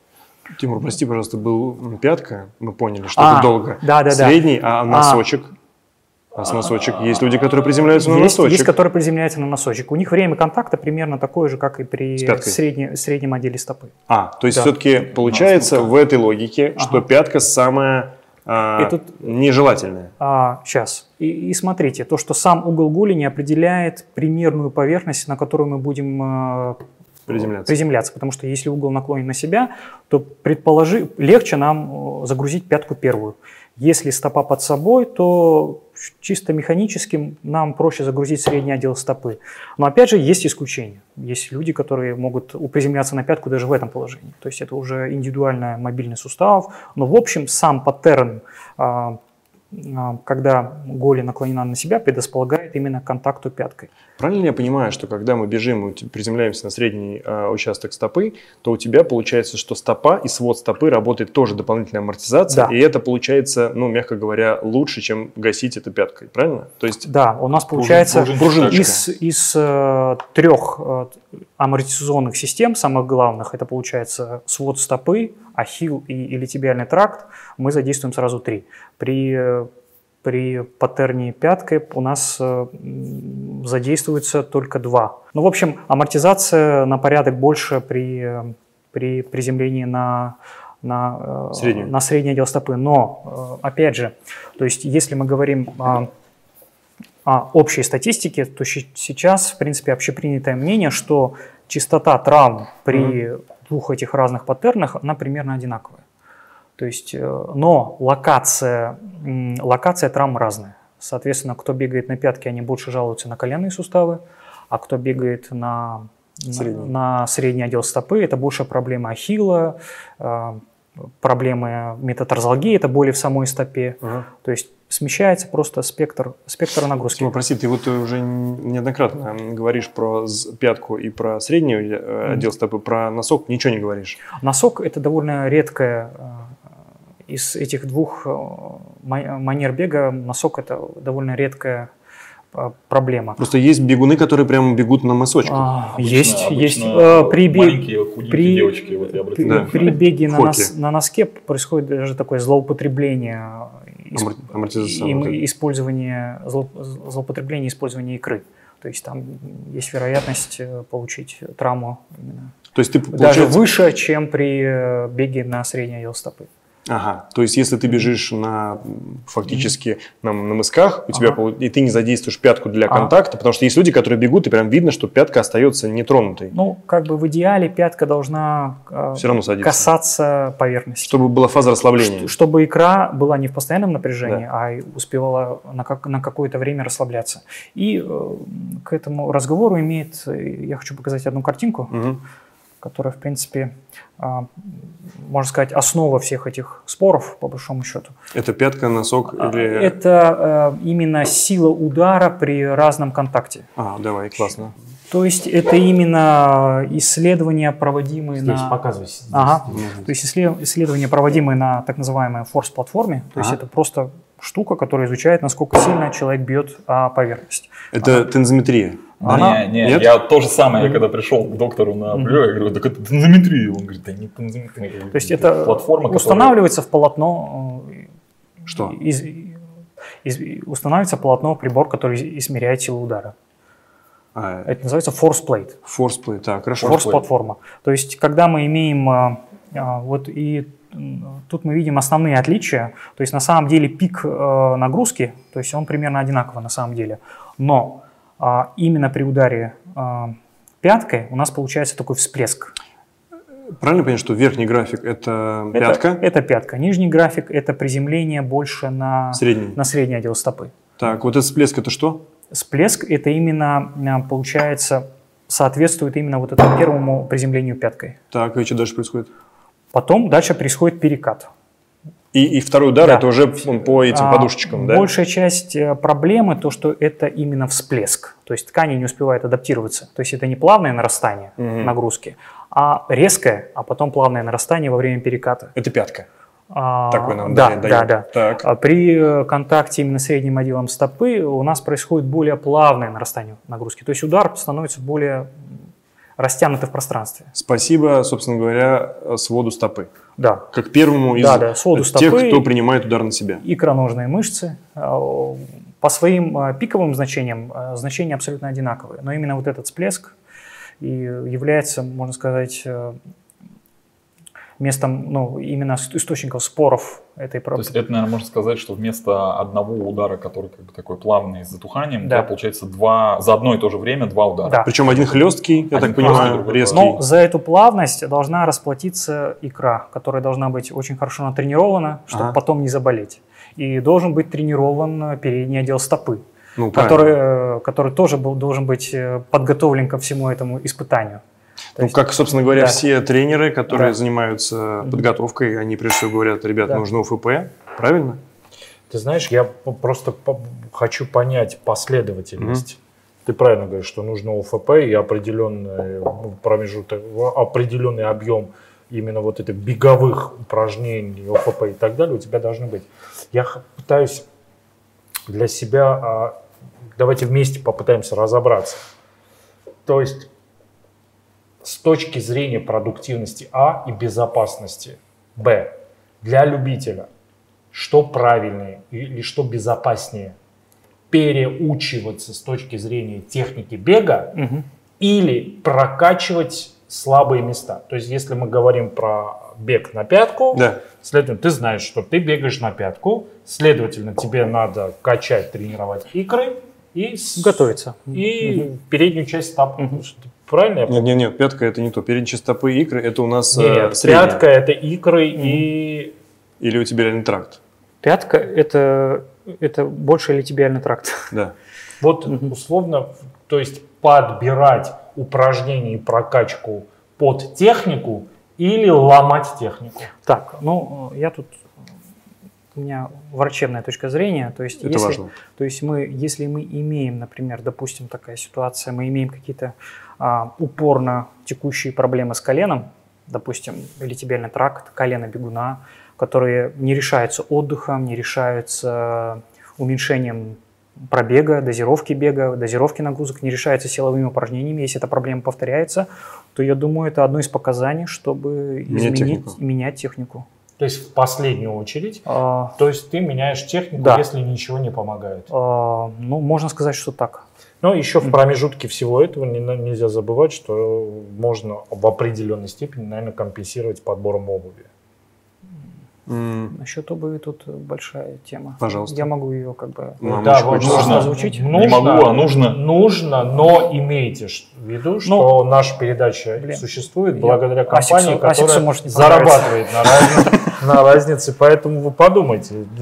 Тимур, прости, пожалуйста, был пятка, мы поняли, что А, это долго. да, да, да. Средний, а носочек? А с носочек? Есть люди, которые приземляются на есть, носочек. есть, которые приземляются на носочек. У них время контакта примерно такое же, как и при средне- среднем отделе стопы. А, то есть Да. все-таки получается в этой логике, что Ага. пятка самая а, И тут- нежелательная. сейчас. И, и смотрите, то, что сам угол голени определяет примерную поверхность, на которую мы будем э, Приземляться. приземляться. Потому что если угол наклонен на себя, то предположи, легче нам э, загрузить пятку первую. Если стопа под собой, то чисто механически нам проще загрузить средний отдел стопы. Но опять же, есть исключения. Есть люди, которые могут приземляться на пятку даже в этом положении. То есть это уже индивидуальная мобильный сустав. Но в общем сам паттерн, а, когда голень наклонена на себя, предрасполагает именно к контакту пяткой. Правильно ли я понимаю, что когда мы бежим и приземляемся на средний а, участок стопы, то у тебя получается, что стопа и свод стопы работает тоже дополнительная амортизация, Да. и это получается, ну, мягко говоря, лучше, чем гасить это пяткой, правильно? То есть Да, у нас получается пружиночка. из, из э, трех э, амортизационных систем, самых главных, это получается свод стопы, ахилл и, или тибиальный тракт, мы задействуем сразу три. При, при паттерне пяткой у нас э, задействуется только два. Ну, в общем, амортизация на порядок больше при, э, при приземлении на, на, э, Среднюю. на средний отдел стопы. Но, опять же, то есть если мы говорим о о общей статистике, то сейчас, в принципе, общепринятое мнение, что частота травм при двух этих разных паттернах, она примерно одинаковая. То есть, э, но локация, локация травм разная. Соответственно, кто бегает на пятки, они больше жалуются на коленные суставы, а кто бегает на, на- Средний. на средний отдел стопы, это больше проблемы ахилла, э, проблемы метатарзалгии, это боли в самой стопе. Ага. То есть смещается просто спектр, спектр нагрузки. Тима, прости, ты вот уже неоднократно говоришь про пятку и про средний э, отдел стопы, про носок ничего не говоришь. Носок – это довольно редкая э, из этих двух э, манер бега носок это довольно редкая проблема. Просто есть бегуны, которые прямо бегут на носочках. А, обычно, есть, обычно есть. При, маленькие при, девочки, вот я при, да. при беге на, нос, на носке происходит даже такое злоупотребление, использование, злоупотребление использования икры. То есть там есть вероятность получить травму именно то есть ты, Даже выше, чем при э, беге на средний отдел стопы. Ага, то есть если ты бежишь на фактически на, на мысках, у тебя ага. и ты не задействуешь пятку для ага. контакта, потому что есть люди, которые бегут, и прям видно, что пятка остается нетронутой. Ну, как бы в идеале пятка должна э, Все равно садиться. касаться поверхности. Чтобы была фаза расслабления. Чтобы икра была не в постоянном напряжении, да. а успевала на, как, на какое-то время расслабляться. И э, к этому разговору имеет, э, я хочу показать одну картинку. Угу которая, в принципе, а, можно сказать, основа всех этих споров, по большому счету. Это пятка, носок а, или... Это э, именно сила удара при разном контакте. А, давай, классно. То есть это именно исследования, проводимые здесь, на... показывай. Здесь. Ага. То есть исследования, проводимые на так называемой форс-платформе. То ага. есть это просто штука, которая изучает, насколько сильно человек бьет о поверхность. Это ага. тензометрия? Она... Не, не, Нет? я то же самое, я когда пришел к доктору на плео, я говорю, так это тензометрия. Он говорит, да не тензометрия. То есть это платформа, устанавливается которая... в полотно... Э, Что? Из, из, устанавливается полотно, прибор, который измеряет силу удара. А, это называется force plate. Force plate, так, хорошо. Force платформа. То есть, когда мы имеем а, а, вот и тут мы видим основные отличия. То есть на самом деле пик э, нагрузки, то есть он примерно одинаково на самом деле. Но а, именно при ударе а, пяткой у нас получается такой всплеск. Правильно понять, что верхний график это, это пятка? Это пятка. Нижний график это приземление больше на средний, на средний отдел стопы. Так, вот этот всплеск это что? Всплеск это именно а, получается соответствует именно вот этому первому приземлению пяткой. Так, и что дальше происходит? Потом дальше происходит перекат. И, и второй удар да. это уже по этим а, подушечкам, да? Большая часть э, проблемы то, что это именно всплеск. То есть ткани не успевают адаптироваться. То есть это не плавное нарастание угу. нагрузки, а резкое, а потом плавное нарастание во время переката. Это пятка. А, Такой нам да, да, да. Так. А при э, контакте именно средним отделом стопы у нас происходит более плавное нарастание нагрузки. То есть удар становится более растянуты в пространстве. Спасибо, собственно говоря, своду стопы. Да. Как первому из да, да, своду тех, стопы, кто принимает удар на себя. Икроножные мышцы. А, по своим а, пиковым значениям а, значения абсолютно одинаковые. Но именно вот этот всплеск и является, можно сказать, э, местом, ну, именно источников споров этой проблемы. То есть это, наверное, можно сказать, что вместо одного удара, который как бы такой плавный с затуханием, да. получается два, за одно и то же время два удара. Да. Причем один хлесткий, я один так понимаю, резкий. Но за эту плавность должна расплатиться икра, которая должна быть очень хорошо натренирована, чтобы ага. потом не заболеть. И должен быть тренирован передний отдел стопы. Ну, который, который тоже был, должен быть э, подготовлен ко всему этому испытанию. То ну, есть, как, собственно говоря, да. все тренеры, которые да. занимаются подготовкой, они прежде всего говорят, ребят, да. нужно УФП, правильно? Ты знаешь, я просто хочу понять последовательность. Mm-hmm. Ты правильно говоришь, что нужно ОФП и определенный промежуток, определенный объем именно вот этих беговых упражнений, ОФП и так далее у тебя должны быть. Я пытаюсь для себя, а, давайте вместе попытаемся разобраться. То есть с точки зрения продуктивности А и безопасности Б. Для любителя, что правильнее или что безопаснее? Переучиваться с точки зрения техники бега угу. или прокачивать слабые места. То есть, если мы говорим про бег на пятку, да. следовательно, ты знаешь, что ты бегаешь на пятку, следовательно, тебе надо качать, тренировать икры и готовиться и угу. переднюю часть стоп. Угу. Правильно я Нет, нет, нет, пятка это не то. Передние стопы и икры это у нас Нет, э, средняя. пятка это икры mm. и... Или у тебя реальный тракт? Пятка это, это больше литибиальный тракт. Да. Вот условно, то есть подбирать упражнения и прокачку под технику или ломать технику? Так, ну я тут у меня врачебная точка зрения, то есть, Это если, важно. то есть мы, если мы имеем, например, допустим, такая ситуация, мы имеем какие-то а, упорно текущие проблемы с коленом, допустим, вертебральный тракт, колено бегуна, которые не решаются отдыхом, не решаются уменьшением пробега, дозировки бега, дозировки нагрузок, не решаются силовыми упражнениями. Если эта проблема повторяется, то я думаю, это одно из показаний, чтобы Менять изменить, технику. менять технику. То есть в последнюю очередь, А, то есть ты меняешь технику, Да. если ничего не помогает. а, ну, можно сказать, что так. Но еще в промежутке всего этого не- нельзя забывать, что можно в определенной степени, наверное, компенсировать подбором обуви. М, Насчет обуви тут большая тема. Пожалуйста. Я могу ее как бы... Ну, да, может, вот нужно, озвучить? Не могу, а нужно. Нужно, но имейте в виду, что наша передача блин, существует благодаря компании, Асиксу- Асиксу которая может не зарабатывает на, разни- на разнице, поэтому вы подумайте. <laughs>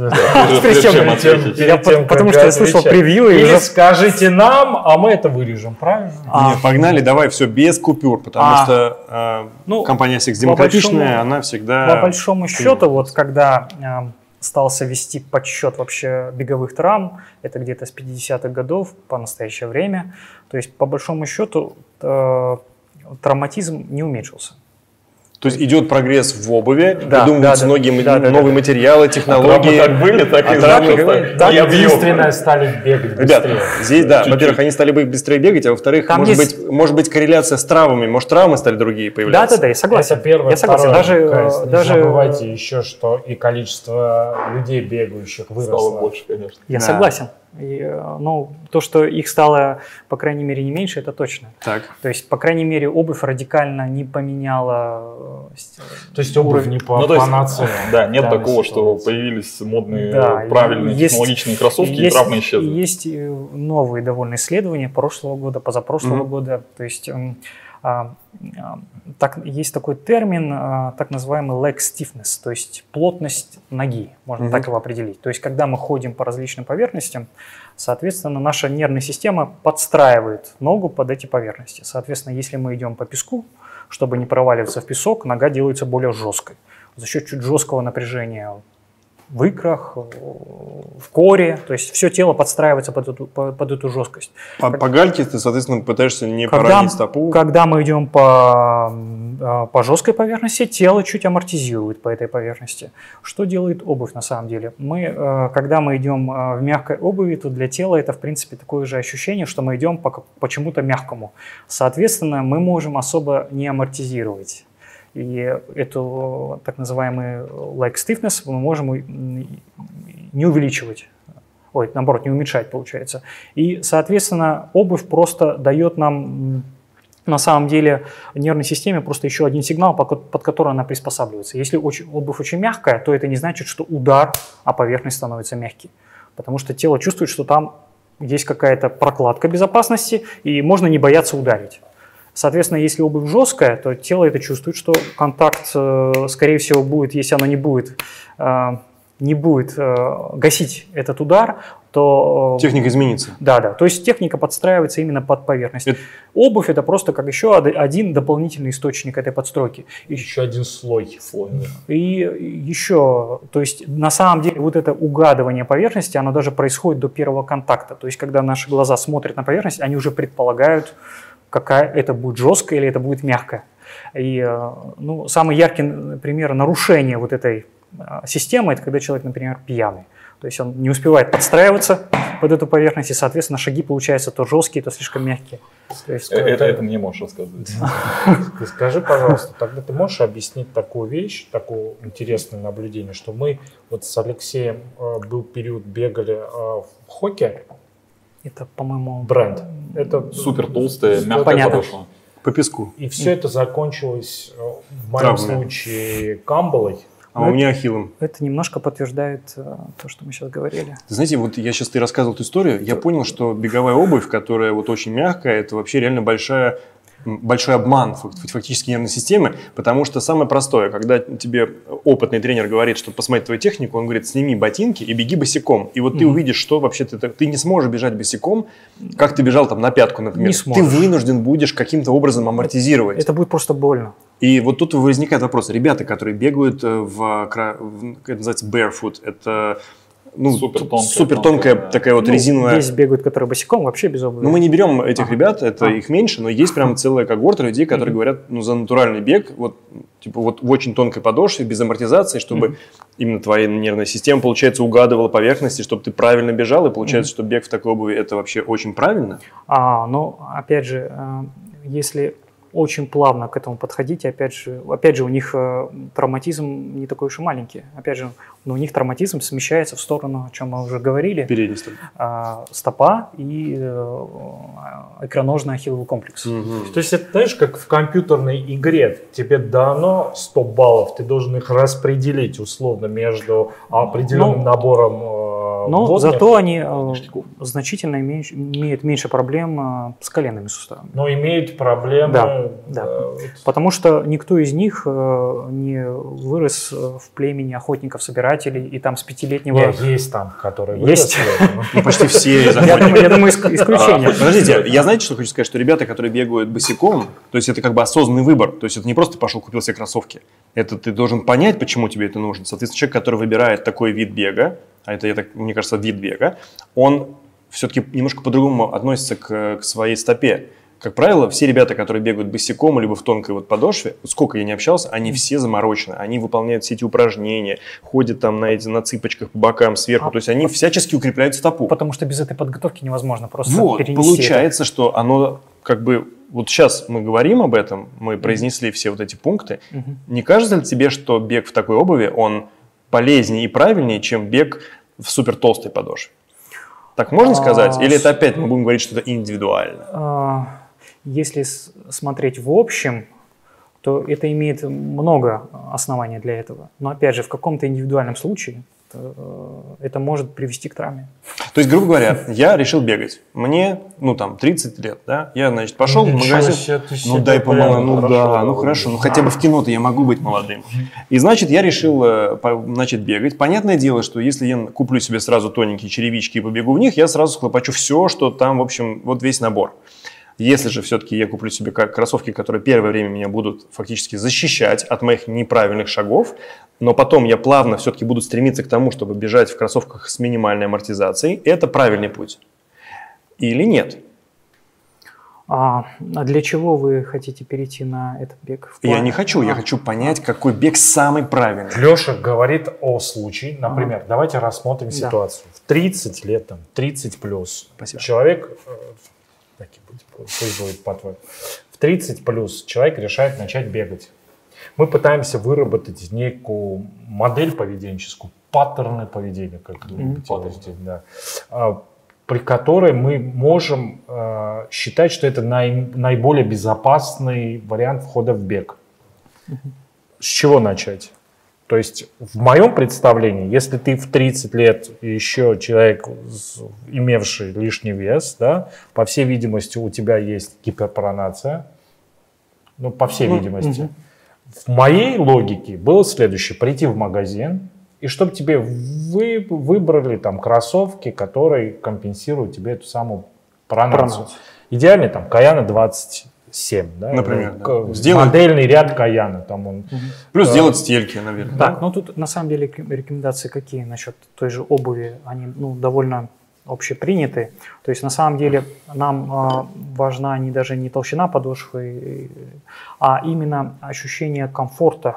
Потому что я слышал превью и Или скажите нам, а мы это вырежем, правильно? А, Нет, погнали, давай все без купюр, потому А. что э, Ну, компания по демократичная, она всегда... По большому счету, вот когда э, стался вести подсчет вообще беговых травм, это где-то с 50-х годов по настоящее время, то есть по большому счету э, травматизм не уменьшился. То есть идет прогресс в обуви, Да, придумываются да, многие Да, да, новые да. материалы, Травмы технологии. как были, так и А объем. Единственное, стали бегать Ребят, быстрее. здесь, да, во-первых, они стали бы быстрее бегать, а во-вторых, может, быть, может быть корреляция с травмами, может, травмы стали другие Да, появляться. да, да, я согласен. Это первое. я согласен. Второе, Даже, не даже забывайте еще, что и количество людей, бегающих, Стало выросло. больше, конечно. я Да. согласен. И, э, ну, то, что их стало, по крайней мере, не меньше, это точно. Так. То есть, по крайней мере, обувь радикально не поменяла э, То есть обувь не по Ну, то есть, панацея. <laughs> Да, нет такого, что появились модные, Да, правильные, есть- технологичные кроссовки, и есть, травмы и исчезли. есть э, новые довольно исследования прошлого года, позапрошлого Мгм. года. То есть м, а, а, так, есть такой термин, а, так называемый leg stiffness, то есть плотность ноги, можно Мгм. так его определить. То есть когда мы ходим по различным поверхностям, соответственно, наша нервная система подстраивает ногу под эти поверхности. Соответственно, если мы идем по песку, чтобы не проваливаться в песок, нога делается более жесткой. За счет чуть жесткого напряжения в икрах, в коре, то есть все тело подстраивается под эту, по- под эту жесткость. По, по гальке ты, соответственно, пытаешься не Когда, поранить стопу. когда мы идем по, а, по жесткой поверхности, тело чуть амортизирует по этой поверхности. Что делает обувь на самом деле? Мы, э, когда мы идем э, в мягкой обуви, то для тела это, в принципе, такое же ощущение, что мы идем по, по чему-то мягкому. Соответственно, мы можем особо не амортизировать. И эту так называемый like stiffness мы можем не увеличивать. Ой, наоборот, не уменьшать, получается. И, соответственно, обувь просто дает нам на самом деле нервной системе просто еще один сигнал, под который она приспосабливается. Если обувь очень мягкая, то это не значит, что удар, а поверхность становится мягкой. Потому что тело чувствует, что там есть какая-то прокладка безопасности, и можно не бояться ударить. Соответственно, если обувь жесткая, то тело это чувствует, что контакт, э, скорее всего, будет, если оно не будет, э, не будет э, гасить этот удар, то... э, Техника изменится. Да, да. То есть техника подстраивается именно под поверхность. Это- Обувь это просто как еще од- один дополнительный источник этой подстройки. И, Еще один слой. Слой, да. и еще, то есть на самом деле вот это угадывание поверхности, оно даже происходит до первого контакта. То есть когда наши глаза смотрят на поверхность, они уже предполагают, какая это будет жесткая или это будет мягкая. И э, ну, самый яркий пример нарушения вот этой э, системы, это когда человек, например, пьяный. То есть он не успевает подстраиваться под эту поверхность, и, соответственно, шаги получаются то жесткие, то слишком мягкие. То есть, Э, Это, это мне можешь рассказывать. Ты скажи, пожалуйста, тогда ты можешь объяснить такую вещь, такое интересное наблюдение, что мы вот с Алексеем был период бегали в хоке, это, по-моему, бренд. Это Супер толстая, мягкая Понятно. подошва. По песку. И все это закончилось э, в моем Травмами. случае камбалой. А Ну, у меня ахиллом. Это немножко подтверждает э, то, что мы сейчас говорили. Знаете, вот я сейчас ты рассказывал эту историю, я понял, что беговая обувь, которая вот очень мягкая, это вообще реально большая большой обман фак- фактически нервной системы, потому что самое простое, когда тебе опытный тренер говорит, что посмотреть твою технику, он говорит, сними ботинки и беги босиком. И вот ты Мгм. увидишь, что вообще ты, ты не сможешь бежать босиком, как ты бежал там на пятку, например. Не ты сможешь. вынужден будешь каким-то образом амортизировать. Это будет просто больно. И вот тут возникает вопрос. Ребята, которые бегают э, в, кра- в- это называется barefoot, это ну, супер тонкая тонкая, да. такая вот Ну, резиновая. Есть бегают, которые босиком, вообще без обуви. Ну, мы не берем этих Ага. ребят, это А. их меньше, но есть прям целая когорта людей, которые Мгм. говорят, ну, за натуральный бег, вот, типа, вот в очень тонкой подошве, без амортизации, чтобы Мгм. именно твоя нервная система, получается, угадывала поверхности, чтобы ты правильно бежал, и получается, что бег в такой обуви это вообще очень правильно. А, но опять же, э, если очень плавно к этому подходить, опять же, опять же, у них э, травматизм не такой уж и маленький. Опять же, но у них травматизм смещается в сторону, о чем мы уже говорили, Передний стороны. а, стопа и э, икроножный ахилловый комплекс. То есть это, знаешь, как в компьютерной игре. Тебе дано 100 баллов, ты должен их распределить условно между определенным Ну, набором Но вводных. зато они э, значительно меньше- имеют меньше проблем э, с коленными суставами. Но имеют проблемы. Да, да. э, вот Потому что никто из них э, не вырос в племени охотников-собирателей, и там с пятилетнего... Нет, есть там, которые Есть. выросли. Ну, почти все из Я думаю, я думаю, иск- А, исключение. Подождите, я знаете, что хочу сказать, что ребята, которые бегают босиком, то есть это как бы осознанный выбор, то есть это не просто пошел купил себе кроссовки, это ты должен понять, почему тебе это нужно. Соответственно, человек, который выбирает такой вид бега, а это, я так, мне кажется, вид бега, он все-таки немножко по-другому относится к, к своей стопе. Как правило, все ребята, которые бегают босиком либо в тонкой вот подошве, сколько я не общался, они все заморочены. Они выполняют все эти упражнения, ходят там на эти на цыпочках по бокам сверху. А, то есть они всячески укрепляют стопу. Потому что без этой подготовки невозможно просто Вот, перенести получается, что оно как бы... Вот сейчас мы говорим об этом, мы произнесли все вот эти пункты. это. Мгм. Не кажется ли тебе, что бег в такой обуви, он полезнее и правильнее, чем бег в супер толстой подошве? Так можно А, сказать? Или это опять мы будем говорить, что это индивидуально? А, Если смотреть в общем, то это имеет много оснований для этого. Но опять же, в каком-то индивидуальном случае это может привести к травме. То есть, грубо говоря, я решил бегать. Мне, ну там, 30 лет, да? Я, значит, пошел в магазин. Ну дай помолодым, ну хорошо да, ну хорошо, ну хотя бы в кино-то я могу быть молодым. И значит, я решил э, начать бегать. Понятное дело, что если я куплю себе сразу тоненькие черевички и побегу в них, я сразу схлопочу все, что там, в общем, вот весь набор. Если же все-таки я куплю себе кроссовки, которые первое время меня будут фактически защищать от моих неправильных шагов, но потом я плавно все-таки буду стремиться к тому, чтобы бежать в кроссовках с минимальной амортизацией, это правильный путь. Или нет? А а для чего вы хотите перейти на этот бег? В Я не хочу, я А, хочу понять, какой бег самый правильный. Леша говорит о случае, например, давайте рассмотрим Да. ситуацию. В 30 лет, там, 30 плюс, Спасибо. человек, э, так и будет, пусть будет по-твоему, в 30 плюс человек решает начать бегать. Мы пытаемся выработать некую модель поведенческую, паттерны поведения, как любите, да, а, при которой мы можем э, считать, что это най- наиболее безопасный вариант входа в бег. С чего начать? То есть в моем представлении, если ты в 30 лет еще человек, имевший лишний вес, да, по всей видимости у тебя есть гиперпронация, ну, по всей Ну, видимости. В моей логике было следующее. Прийти в магазин, и чтобы тебе вы, выбрали там кроссовки, которые компенсируют тебе эту самую пронацию. Идеально там Каяна 27, да? Например, К- да. Сделать- Модельный ряд Каяна. Там он Плюс Да. сделать стельки, наверное. Так, ну тут на самом деле реком- рекомендации какие насчет той же обуви, они ну, довольно общеприняты. То есть на самом деле нам а, важна не даже не толщина подошвы, а именно ощущение комфорта.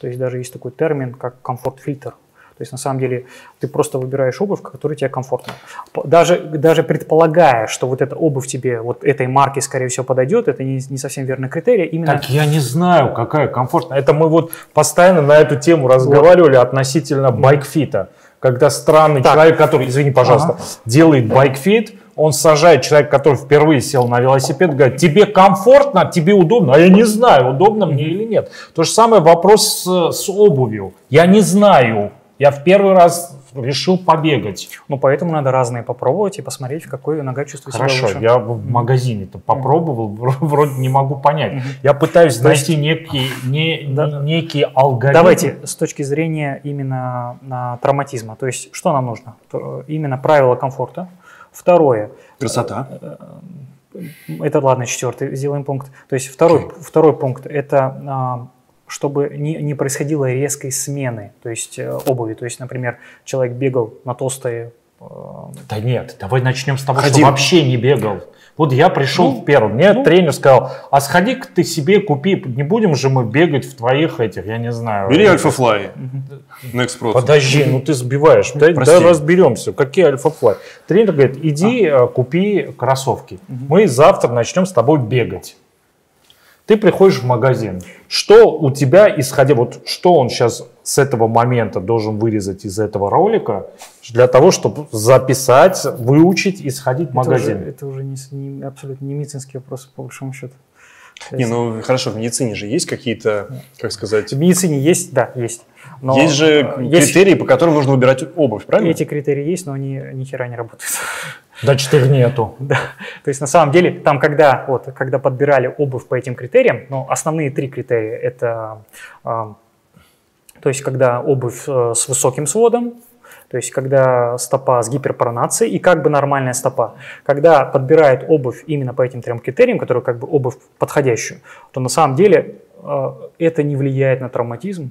То есть даже есть такой термин, как комфорт-фильтр. То есть на самом деле ты просто выбираешь обувь, которая тебе комфортна. Даже, даже предполагая, что вот эта обувь тебе вот этой марки, скорее всего, подойдет, это не, не совсем верный критерий. Именно Так я не знаю, какая комфортная. Это мы вот постоянно на эту тему разговаривали относительно байкфита. Когда странный Так. человек, который, извини, пожалуйста, делает байкфит, он сажает человека, который впервые сел на велосипед, говорит, тебе комфортно, тебе удобно, а я не знаю, удобно мне или нет. То же самое вопрос с, с обувью. Я не знаю, я в первый раз решил побегать. Ну, поэтому надо разные попробовать и посмотреть, в какой нога чувствует себя Хорошо, лучше. я в магазине-то попробовал, <laughs> вроде не могу понять. Я пытаюсь найти некий, не- Да. некий алгоритм. Давайте с точки зрения именно а, травматизма. То есть, что нам нужно? Именно правила комфорта. Второе. Красота. Это ладно, четвертый, сделаем пункт. То есть второй, второй пункт – это а, чтобы не, не происходило резкой смены, то есть э, обуви. То есть, например, человек бегал на толстые э, Да нет, давай начнем с того, Ходил. что вообще не бегал. Вот я пришел Ну, в первый, мне ну. тренер сказал, а сходи-ка ты себе купи, не будем же мы бегать в твоих этих, я не знаю. Бери этих- Альфа-Флай. Next Pro. Подожди, ну ты сбиваешь. Дай, дай разберемся. Какие альфа-флай? Тренер говорит, иди э, купи кроссовки. Мы завтра начнем с тобой бегать. Ты приходишь в магазин. Что у тебя, исходя, вот что он сейчас с этого момента должен вырезать из этого ролика, для того, чтобы записать, выучить и сходить в это уже, магазин? это уже не, не- абсолютно не медицинский вопрос, по большому счету. Не, ну хорошо, в медицине же есть какие-то, как сказать, В медицине есть, да, есть. Но, есть же э, есть- критерии, по которым нужно выбирать обувь, правильно? Эти критерии есть, но они ни хера не работают. Значит, их нету. <laughs> Да. То есть на самом деле там, когда, вот, когда подбирали обувь по этим критериям, ну, основные три критерия это, а, то есть когда обувь э, с высоким сводом, то есть когда стопа с гиперпронацией и как бы нормальная стопа. Когда подбирают обувь именно по этим трем критериям, которые как бы обувь подходящую, то на самом деле э, это не влияет на травматизм.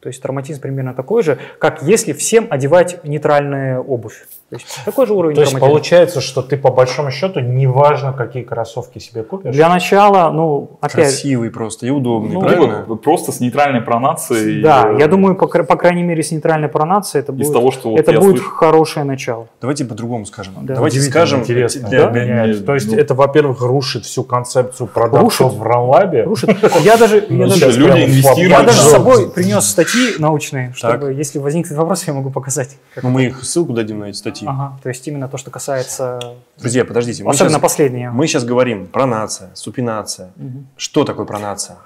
То есть травматизм примерно такой же, как если всем одевать нейтральную обувь. То есть такой же уровень То есть получается, что ты по большому счету, неважно, какие кроссовки себе купишь, Для начала, ну, опять, Красивый просто и удобный, Ну, правильно? Либо просто с нейтральной пронацией. да, э, я думаю, по, по крайней мере, с нейтральной пронацией это Из будет, того, что вот это будет слышу. хорошее начало. Давайте по-другому скажем. Да. Давайте скажем, интересно. для- да? Меняет. То есть ну- это, во-первых, рушит всю концепцию продавцов Рушит. в Ранлабе. Рушит. Я даже, я Ну, даже, с собой принес статьи научные, чтобы, если возникнет вопрос, я могу показать. Ну, мы их ссылку дадим на эти статьи. Ага, то есть именно то, что касается, Друзья, подождите. Мы особенно сейчас, последнее. мы сейчас говорим пронация, супинация. Мгм. Что такое пронация?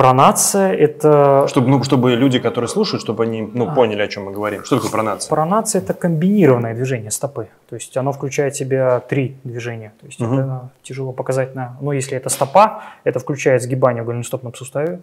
Пронация – это Чтобы, ну, чтобы люди, которые слушают, чтобы они ну, А. поняли, о чем мы говорим. Что такое пронация? Пронация – это комбинированное движение стопы. То есть оно включает в себя три движения. То есть Мгм. это тяжело показать на... Но если это стопа, это включает сгибание в голеностопном суставе,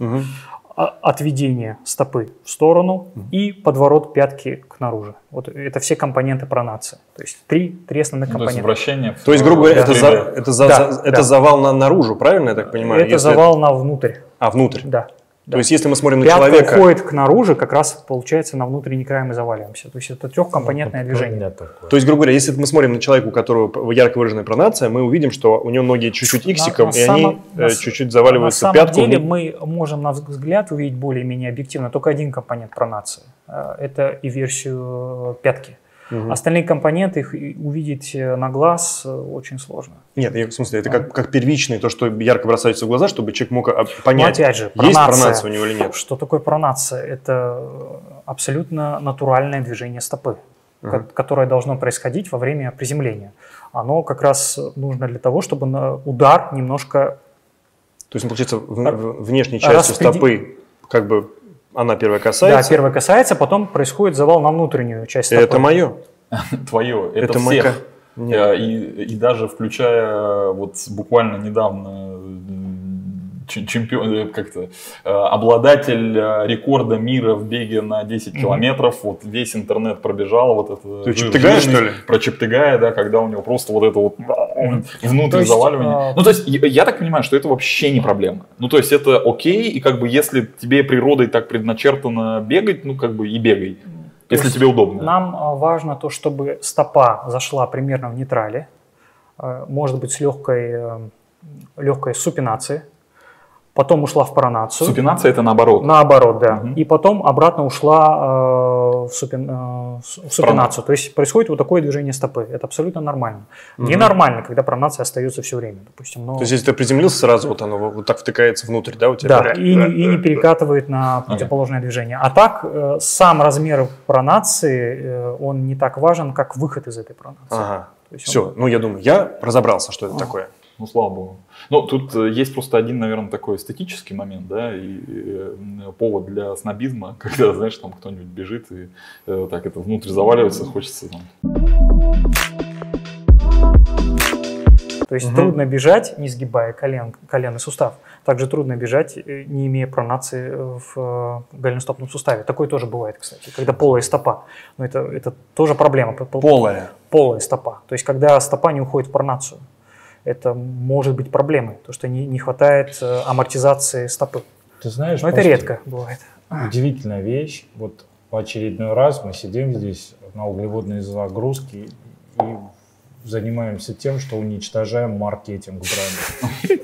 а- отведение стопы в сторону и подворот пятки к наружу. Вот это все компоненты пронации. То есть три, три основных Ну, то есть компонента. вращение. в- То есть, грубо говоря, в это, за- это, за- Да, за- это да. завал на, наружу, правильно я так понимаю? это Если завал на внутрь. А, внутрь. Да. То есть, если мы смотрим на Пятка человека... уходит к наружу, как раз получается на внутренний край мы заваливаемся. То есть это трехкомпонентное Вот движение. То есть, грубо говоря, если мы смотрим на человека, у которого ярко выраженная пронация, мы увидим, что у него ноги чуть-чуть На- иксиком, на и они самом- э, на чуть-чуть заваливаются На самом пятку. деле мы можем на взгляд увидеть более-менее объективно только один компонент пронации. Э, Это и версию э, пятки. Мгм. Остальные компоненты их увидеть э, на глаз э, очень сложно. Нет, я- в смысле, это как, как первичное, то, что ярко бросается в глаза, чтобы человек мог а, понять, опять же, есть пронация. пронация у него или нет. Что такое пронация? Это э, абсолютно натуральное движение стопы, Мгм. которое должно происходить во время приземления. Оно как раз нужно для того, чтобы удар немножко То есть, получается, в- в- внешней частью распреди- стопы, как бы, она первая да, касается. первое касается, потом происходит завал на внутреннюю часть стопы. это мое. <laughs> Твое. Это, Это всех. моя-. Э, И, и даже включая вот буквально недавно ч- чемпион, э, как-то э, обладатель э, рекорда мира в беге на 10 Мгм. километров, вот весь интернет пробежал, вот это Ты жирный- что ли? Про Чептыгая, да, когда у него просто вот это вот внутрь есть, заваливание. а, Ну, то есть, я, я так понимаю, что это вообще не проблема. Ну, то есть, это окей, и как бы если тебе природой так предначертано бегать, ну, как бы и бегай. То Если тебе удобно. Нам а, важно то, чтобы стопа зашла примерно в нейтрале, может быть с легкой, легкой супинацией, потом ушла в пронацию. Супинация это наоборот. Наоборот, да. Мгм. И потом обратно ушла э, в, супин- э, в супинацию. То есть происходит вот такое движение стопы. Это абсолютно нормально. Мгм. Ненормально, когда пронация остается все время, допустим. Но... То есть, если ты приземлился сразу, вот оно вот так втыкается внутрь, да, у тебя? Да, и, не- и не перекатывает на противоположное движение. А так, э, сам размер пронации, э, он не так важен, как выход из этой пронации. Ага. Все, он- ну я думаю, я разобрался, что это А. такое. Ну, слава богу. Ну, тут э, есть просто один, наверное, такой эстетический момент, да, и э, повод для снобизма, <laughs> когда, знаешь, там кто-нибудь бежит и э, так это внутрь заваливается, хочется там. То есть Мгм. трудно бежать, не сгибая колен, коленный сустав. Также трудно бежать, не имея пронации в голеностопном суставе. Такое тоже бывает, кстати, когда полая стопа. Но это, это тоже проблема. Полая. Полая стопа. То есть когда стопа не уходит в пронацию. Это может быть проблемой, то что не, не хватает э, амортизации стопы. Ты знаешь, Но это редко бывает. Удивительная вещь. Вот в очередной раз мы сидим здесь на углеводной загрузке и занимаемся тем, что уничтожаем маркетинг бренда. <laughs>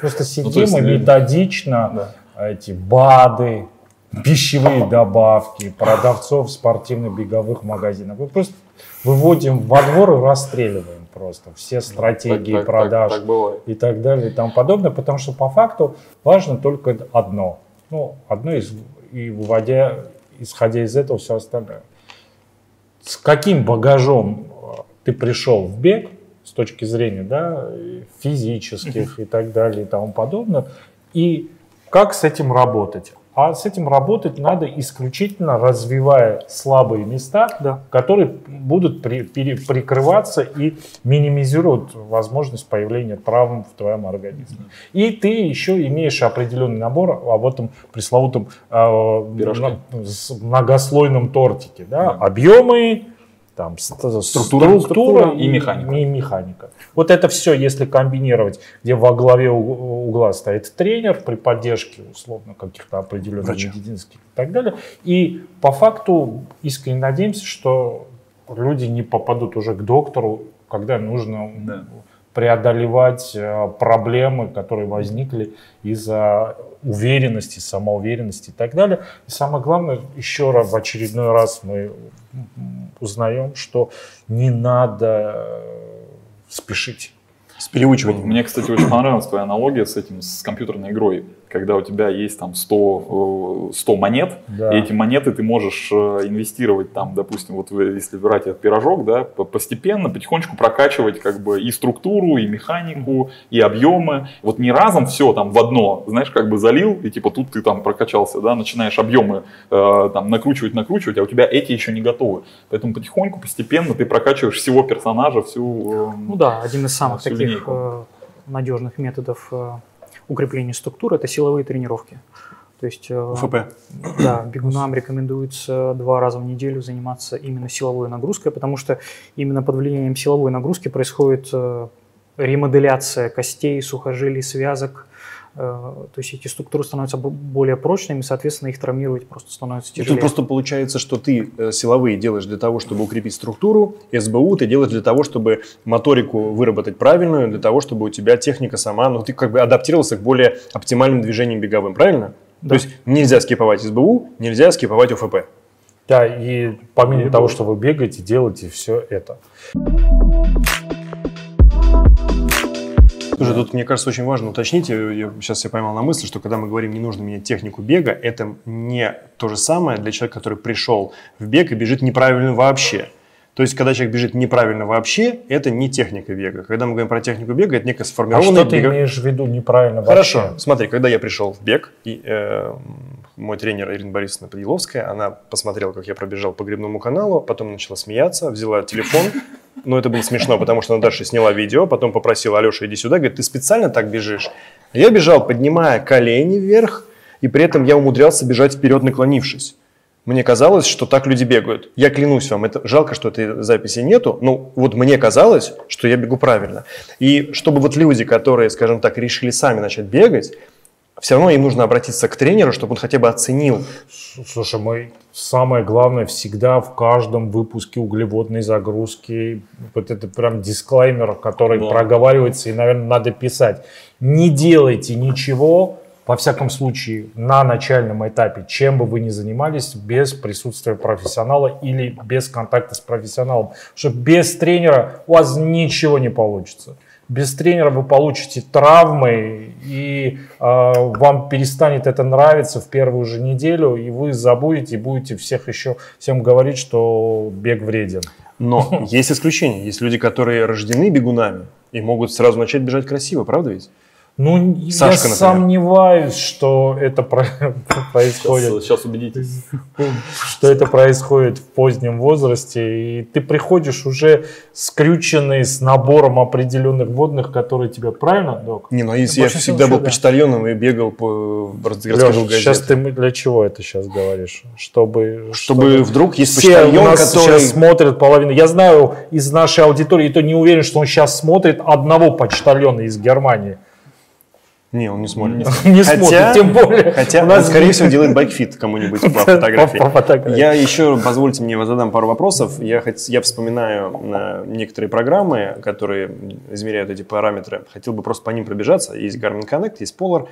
Просто Ну, сидим и э, методично эти БАДы, пищевые добавки, продавцов спортивно-беговых магазинов. Мы просто выводим во двор и расстреливаем просто все стратегии Так- продаж Так, так и так далее и тому подобное, потому что по факту важно только одно. Ну, одно из, и выводя, исходя из этого все остальное. С каким багажом э, ты пришел в бег с точки зрения да, физических и так далее и тому подобное, и как с этим работать? А с этим работать надо исключительно развивая слабые места, Да. которые будут при- пере- прикрываться и минимизируют возможность появления травм в твоем организме. И ты еще имеешь определенный набор об этом пресловутом э, с многослойном тортике. Да? Да. Объемы, там, ст- структура, структура и механика. и механика. Вот это все, если комбинировать, где во главе угла стоит тренер при поддержке, условно, каких-то определенных Врача. медицинских и так далее. И по факту искренне надеемся, что люди не попадут уже к доктору, когда нужно Да. Преодолевать э, проблемы, которые возникли из-за уверенности, самоуверенности и так далее. И самое главное, еще раз, в очередной раз мы узнаем, что не надо э, спешить. С переучиванием. Мне, кстати, очень понравилась твоя аналогия с этим, с компьютерной игрой. Когда у тебя есть там 100, э, 100 монет, Да. и эти монеты ты можешь э, инвестировать там, допустим, вот если брать этот пирожок, да, по- постепенно, потихонечку прокачивать как бы и структуру, и механику, и объемы. Вот не разом все там в одно, знаешь, как бы залил, и типа тут ты там прокачался, да, начинаешь объемы э, там накручивать, накручивать, а у тебя эти еще не готовы. Поэтому потихоньку, постепенно ты прокачиваешь всего персонажа, всю... э, Ну да, один из самых таких линейку. э, надежных методов укрепления структуры это силовые тренировки. То есть э, УФП. Да, бегунам рекомендуется два раза в неделю заниматься именно силовой нагрузкой, потому что именно под влиянием силовой нагрузки происходит э, ремоделяция костей, сухожилий, связок. Э, То есть эти структуры становятся бо- более прочными, соответственно, их травмировать просто становится И тяжелее. тут просто получается, что ты э, силовые делаешь для того, чтобы укрепить структуру, СБУ ты делаешь для того, чтобы моторику выработать правильную, для того, чтобы у тебя техника сама, ну ты как бы адаптировался к более оптимальным движениям беговым, правильно? Да. То есть нельзя скиповать СБУ, нельзя скиповать УФП. Да, и помимо того, что вы бегаете, делаете все это. Слушай, тут, мне кажется, очень важно уточнить, я, сейчас я поймал на мысли, что когда мы говорим, не нужно менять технику бега, это не то же самое для человека, который пришел в бег и бежит неправильно вообще. То есть, когда человек бежит неправильно вообще, это не техника бега. Когда мы говорим про технику бега, это некая А сформированная что ты имеешь в виду неправильно Хорошо, вообще? смотри, когда я пришел в бег, и э, мой тренер Ирина Борисовна Подиловская, она посмотрела, как я пробежал по грибному каналу, потом начала смеяться, взяла телефон, но это было смешно, потому что дальше сняла видео, потом попросила Алеша, иди сюда, говорит, ты специально так бежишь? Я бежал, поднимая колени вверх, и при этом я умудрялся бежать вперед, наклонившись. Мне казалось, что так люди бегают. Я клянусь вам, это жалко, что этой записи нету, но вот мне казалось, что я бегу правильно. И чтобы вот люди, которые, скажем так, решили сами начать бегать, все равно им нужно обратиться к тренеру, чтобы он хотя бы оценил. Слушай, мы самое главное всегда в каждом выпуске углеводной загрузки, вот это прям дисклеймер, который Да. проговаривается и, наверное, надо писать. Не делайте ничего, во всяком случае, на начальном этапе, чем бы вы ни занимались, без присутствия профессионала или без контакта с профессионалом. Потому что без тренера у вас ничего не получится. Без тренера вы получите травмы, и э, вам перестанет это нравиться в первую же неделю, и вы забудете, и будете всех еще всем говорить, что бег вреден. Но <laughs> есть исключения. Есть люди, которые рождены бегунами и могут сразу начать бежать красиво, правда ведь? Ну, я Сашка, например. сомневаюсь, что это про- <laughs> происходит. Сейчас, сейчас убедитесь. что это происходит в позднем возрасте, и ты приходишь уже скрюченный с набором определенных водных, которые тебе правильно, док? Не, ну если я всегда был почтальоном и бегал по городской Леш, газете. сейчас ты для чего это сейчас говоришь? Чтобы, Чтобы вдруг есть все у почтальон, нас который... сейчас смотрят половину. Я знаю из нашей аудитории, и то не уверен, что он сейчас смотрит одного почтальона из Германии. Не, он не смотрит. Не Хотя- смотрит, тем более. Хотя, У он, нас скорее всего, делает байкфит кому-нибудь <laughs> по фотографии. по фотографии. Я еще, позвольте мне задам пару вопросов. Я, я вспоминаю э, некоторые программы, которые измеряют эти параметры. Хотел бы просто по ним пробежаться. Есть Garmin Connect, есть Polar.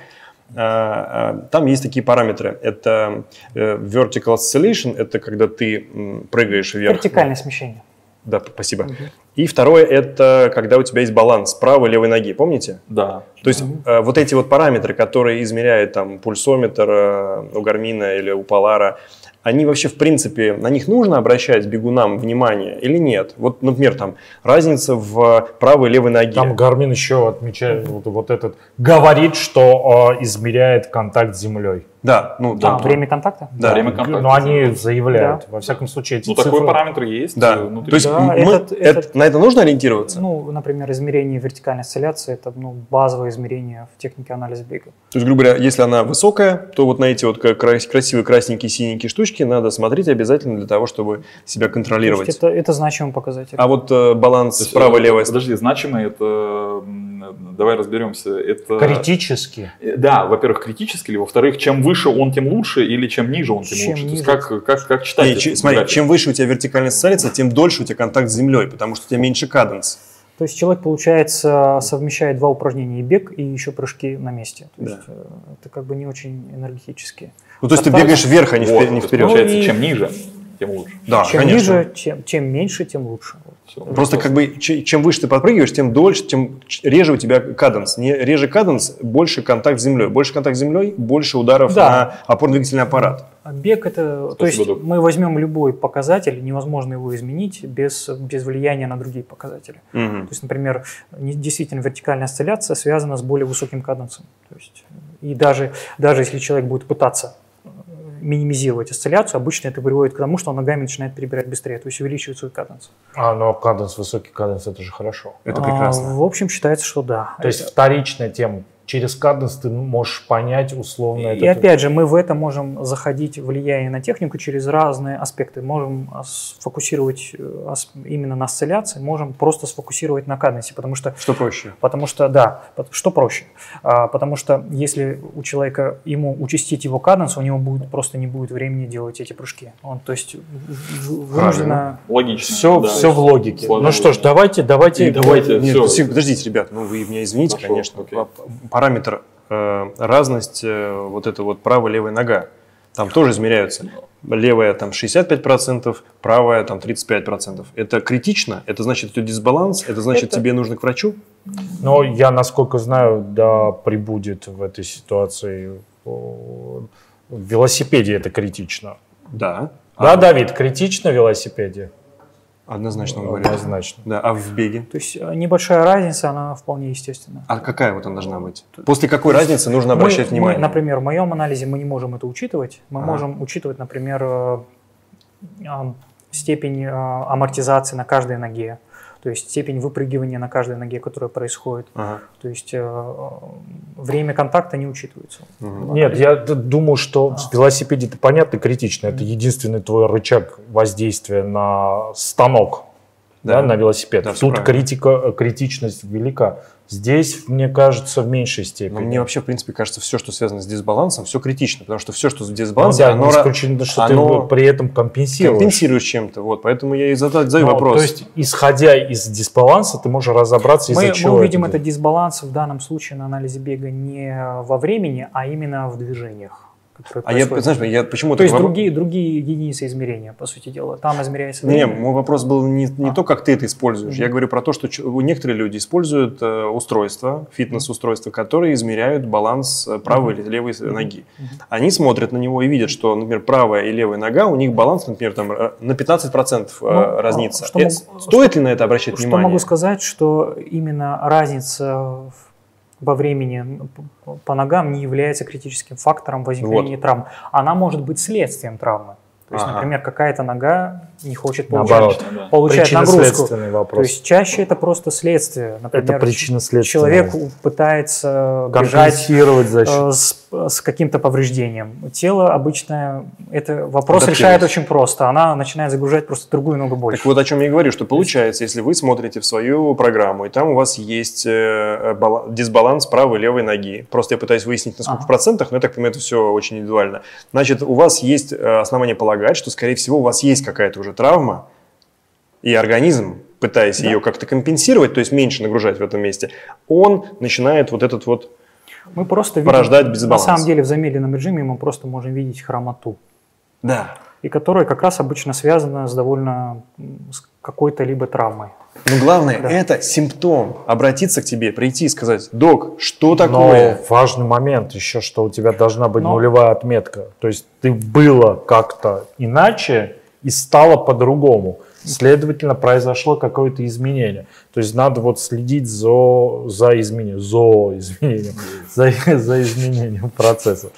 Э, э, Там есть такие параметры. Это vertical oscillation, это когда ты прыгаешь вверх. Вертикальное смещение. Да, спасибо. И второе, это когда у тебя есть баланс правой и левой ноги, помните? Да. То есть э, вот эти вот параметры, которые измеряет там пульсометр э, у Гармина или у Полара, они вообще в принципе, на них нужно обращать бегунам внимание или нет? Вот, например, там разница в правой и левой ноге. Там Гармин еще отмечает вот, вот этот, говорит, что э, измеряет контакт с землей. Да, ну А, там, время контакта? да. Время контакта. Но они заявляют, во всяком случае, эти Ну, цифры. такой параметр есть. Да. э, внутри. То есть Да, мы- этот- это- этот- на это нужно ориентироваться? Ну, например, измерение вертикальной осцилляции – это ну, базовое измерение в технике анализа бега. То есть, грубо говоря, если она высокая, то вот на эти вот красивые красненькие синенькие штучки надо смотреть обязательно для того, чтобы себя То контролировать. есть это, это значимый показатель. А вот э, баланс есть, правой э, и левой Подожди, значимое это, давай разберемся, это... Критически. Э, Да, во-первых, критически, или во-вторых, чем выше он, тем лучше, или чем ниже он, тем, Чем лучше. То есть ниже. как, как, как читать Не, этот че- смотри, чем выше у тебя вертикальная социализация, тем дольше у тебя контакт с землей, потому что у тебя меньше каденс. То есть человек, получается, совмещает два упражнения, и бег, и еще прыжки на месте. То Да. есть э, это как бы не очень энергетические. Ну, то есть ты Осталось- бегаешь вверх, а не, Вот, впе- не вперед. Получается, Ну и- чем ниже, тем лучше. Да, чем конечно. ниже, чем, чем меньше, тем лучше. Всё. Просто как бы че- чем выше ты подпрыгиваешь, тем дольше, тем реже у тебя каденс. Не реже каденс, больше контакт с землей. Больше контакт с землей, больше ударов Да. на опорно-двигательный аппарат. А бег это, то есть Спасибо, Док. мы возьмем любой показатель, невозможно его изменить без, без влияния на другие показатели. Мгм. То есть, например, действительно вертикальная осцилляция связана с более высоким каденсом. То есть, и даже, даже если человек будет пытаться минимизировать осцилляцию, обычно это приводит к тому, что он ногами начинает перебирать быстрее, то есть увеличивает свой каденс. А, но каденс, высокий каденс, это же хорошо. Это А, прекрасно. в общем, считается, что да. То есть вторичная тема. Через каденс ты можешь понять условно И это. опять же, мы в это можем заходить, влияние на технику через разные аспекты. Можем а, сфокусировать э, именно на осцилляции, можем просто сфокусировать на каденсе, потому что Что проще? Потому что, да, что проще? А, потому что если у человека, ему участить его каденс, у него будет, просто не будет времени делать эти прыжки. Он, то есть, в- в- вынужденно... Логично. Все, да. все в логике. Ну что ж, давайте, давайте. И давайте, Нет, подожди- подождите, ребят, ну вы меня извините, Хорошо, конечно. окей. Параметр э, разность, э, вот это вот правая левая нога, там тоже измеряются. Левая там 65%, правая там 35%. Это критично? Это значит, это дисбаланс? Это значит, Это- тебе нужно к врачу? Но я, насколько знаю, да, прибудет в этой ситуации в велосипеде это критично. Да. Да, Давид, критично в велосипеде? Однозначно говорю. Однозначно. Да, а в беге? То есть э, небольшая разница, она вполне естественна. А какая вот она должна быть? После какой разницы нужно Мы- обращать мы, внимание? например, в моем анализе мы не можем это учитывать. Мы Ага. можем учитывать, например, э, ам, степень э, амортизации на каждой ноге, то есть степень выпрыгивания на каждой ноге, которая происходит. Ага. То есть э, время контакта не учитывается. Мгм. Нет, я думаю, что в велосипеде это понятно, критично. Это единственный твой рычаг воздействия на станок, да, Да. на велосипед. Да, Тут критика, э, критичность велика. Здесь, мне кажется, в меньшей степени. Но мне вообще, в принципе, кажется, все, что связано с дисбалансом, все критично, потому что все, что с Ну дисбалансом, да, оно не ра- исключено, что оно ты при этом компенсируешь. компенсируешь чем-то. Вот, поэтому я и задаю, задаю Ну, вопрос. То есть, исходя из дисбаланса, ты можешь разобраться, из-за Мы, мы чего увидим это этот дисбаланс в данном случае на анализе бега не во времени, а именно в движениях. А я, знаешь, я почему То есть другие, другие единицы измерения, по сути дела. Там измеряется Не, время. мой вопрос был не, не А. то, как ты это используешь. Мгм. Я говорю про то, что некоторые люди используют э, устройства, фитнес-устройства, которые измеряют баланс э, правой или левой ноги. Мгм. Они смотрят на него и видят, что, например, правая и левая нога, у них баланс, например, там, э, на 15% э, Ну, разнится. что Э, мог- Стоит ли на это обращать Что внимание? могу сказать, что именно разница в- во времени по ногам не является критическим фактором возникновения травм. Она может быть следствием травмы. То есть, Ага. например, какая-то нога не хочет получать, получать нагрузку. Причинно-следственный То вопрос. есть чаще это просто следствие. Например, это причинно-следственный. человек пытается бежать за счет э, с, с каким-то повреждением. Тело обычно это вопрос решает очень просто. Она начинает загружать просто другую ногу больше. Так вот о чем я и говорю, что получается, если вы смотрите в свою программу, и там у вас есть э, бала- дисбаланс правой и левой ноги. Просто я пытаюсь выяснить, насколько Ага. в процентах, но я так понимаю, это все очень индивидуально. Значит, у вас есть э, основания полагать, что, скорее всего, у вас есть какая-то уже травма, и организм, пытаясь ее как-то компенсировать, то есть меньше нагружать в этом месте, он начинает вот этот вот Мы просто видим, порождать на самом деле в замедленном режиме мы просто можем видеть хромоту. Да. И которая как раз обычно связана с довольно с какой-то либо травмой. Но главное, Да. это симптом. Обратиться к тебе, прийти и сказать, док, что Но такое? важный момент еще, что у тебя должна быть Но- нулевая отметка. То есть ты было как-то иначе и стало по-другому. Следовательно, произошло какое-то изменение. То есть надо вот следить за, за изменением, за изменением, за, за изменением процесса.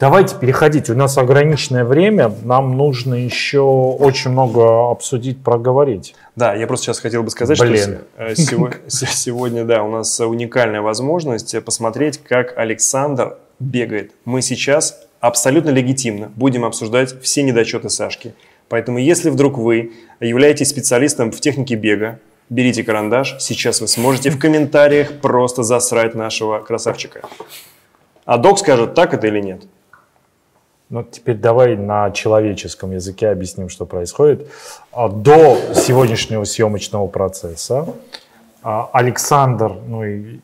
Давайте переходить. У нас ограниченное время. Нам нужно еще очень много обсудить, проговорить. Да, я просто сейчас хотел бы сказать, Блин. что э, сего- с- сегодня, да, у нас уникальная возможность посмотреть, как Александр бегает. Мы сейчас абсолютно легитимно будем обсуждать все недочеты Сашки. Поэтому, если вдруг вы являетесь специалистом в технике бега, берите карандаш, сейчас вы сможете в комментариях просто засрать нашего красавчика. А док скажет, так это или нет. Ну, теперь давай на человеческом языке объясним, что происходит. А, До сегодняшнего съемочного процесса а, Александр, ну и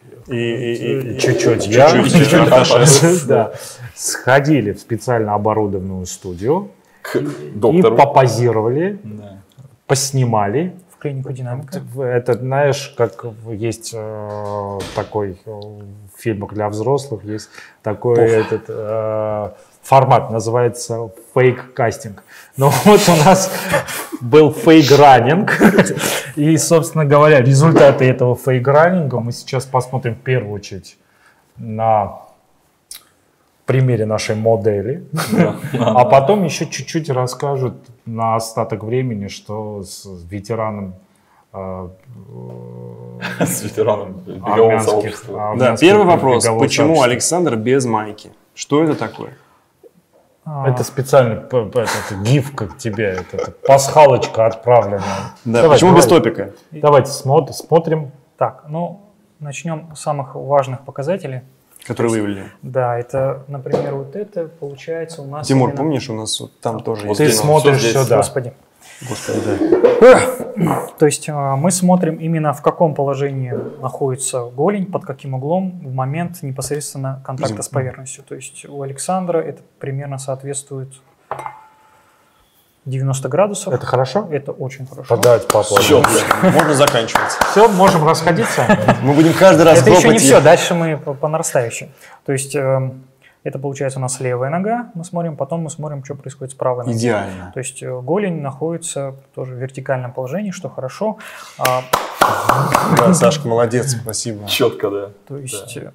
чуть-чуть я, <laughs> сходили в специально оборудованную студию К и доктору. попозировали, Да. поснимали. В клинику динамика. Это, знаешь, как есть э, такой э, в фильмах для взрослых, есть такой этот э, формат, называется фейк-кастинг. Ну вот у нас был фейк-раннинг, и, собственно говоря, результаты этого фейк-раннинга мы сейчас посмотрим в первую очередь на примере нашей модели, а потом еще чуть-чуть расскажут на остаток времени, что с ветераном э, С ветераном бегового сообщества. Да, первый вопрос. Почему. Александр без майки? Что это такое? А, Это п- этот, гифка к тебе, это, это пасхалочка отправленная. Да, Давай, почему без топика? Давайте смотр- смотрим. Так, ну, начнем с самых важных показателей. Который выявили. Да, это, например, вот это получается у нас... Тимур, именно- помнишь, у нас вот там тоже Вот есть. Ты смотришь всё здесь. сюда. Господи. Господи, да. <coughs> То есть а, мы смотрим именно в каком положении находится голень, под каким углом в момент непосредственно контакта с поверхностью. То есть у Александра это примерно соответствует 90 градусов. Это хорошо? Это очень хорошо. Давайте поаплодируем. Всё, можно заканчивать. Все, можем расходиться. Мы будем каждый раз Это еще не все, дальше мы по, нарастающей. То есть эм, это получается у нас левая нога, мы смотрим, потом мы смотрим, что происходит с правой ногой. Идеально. То есть э, голень находится тоже в вертикальном положении, что хорошо. А, Да, Сашка, молодец, спасибо. Четко, да. То есть э,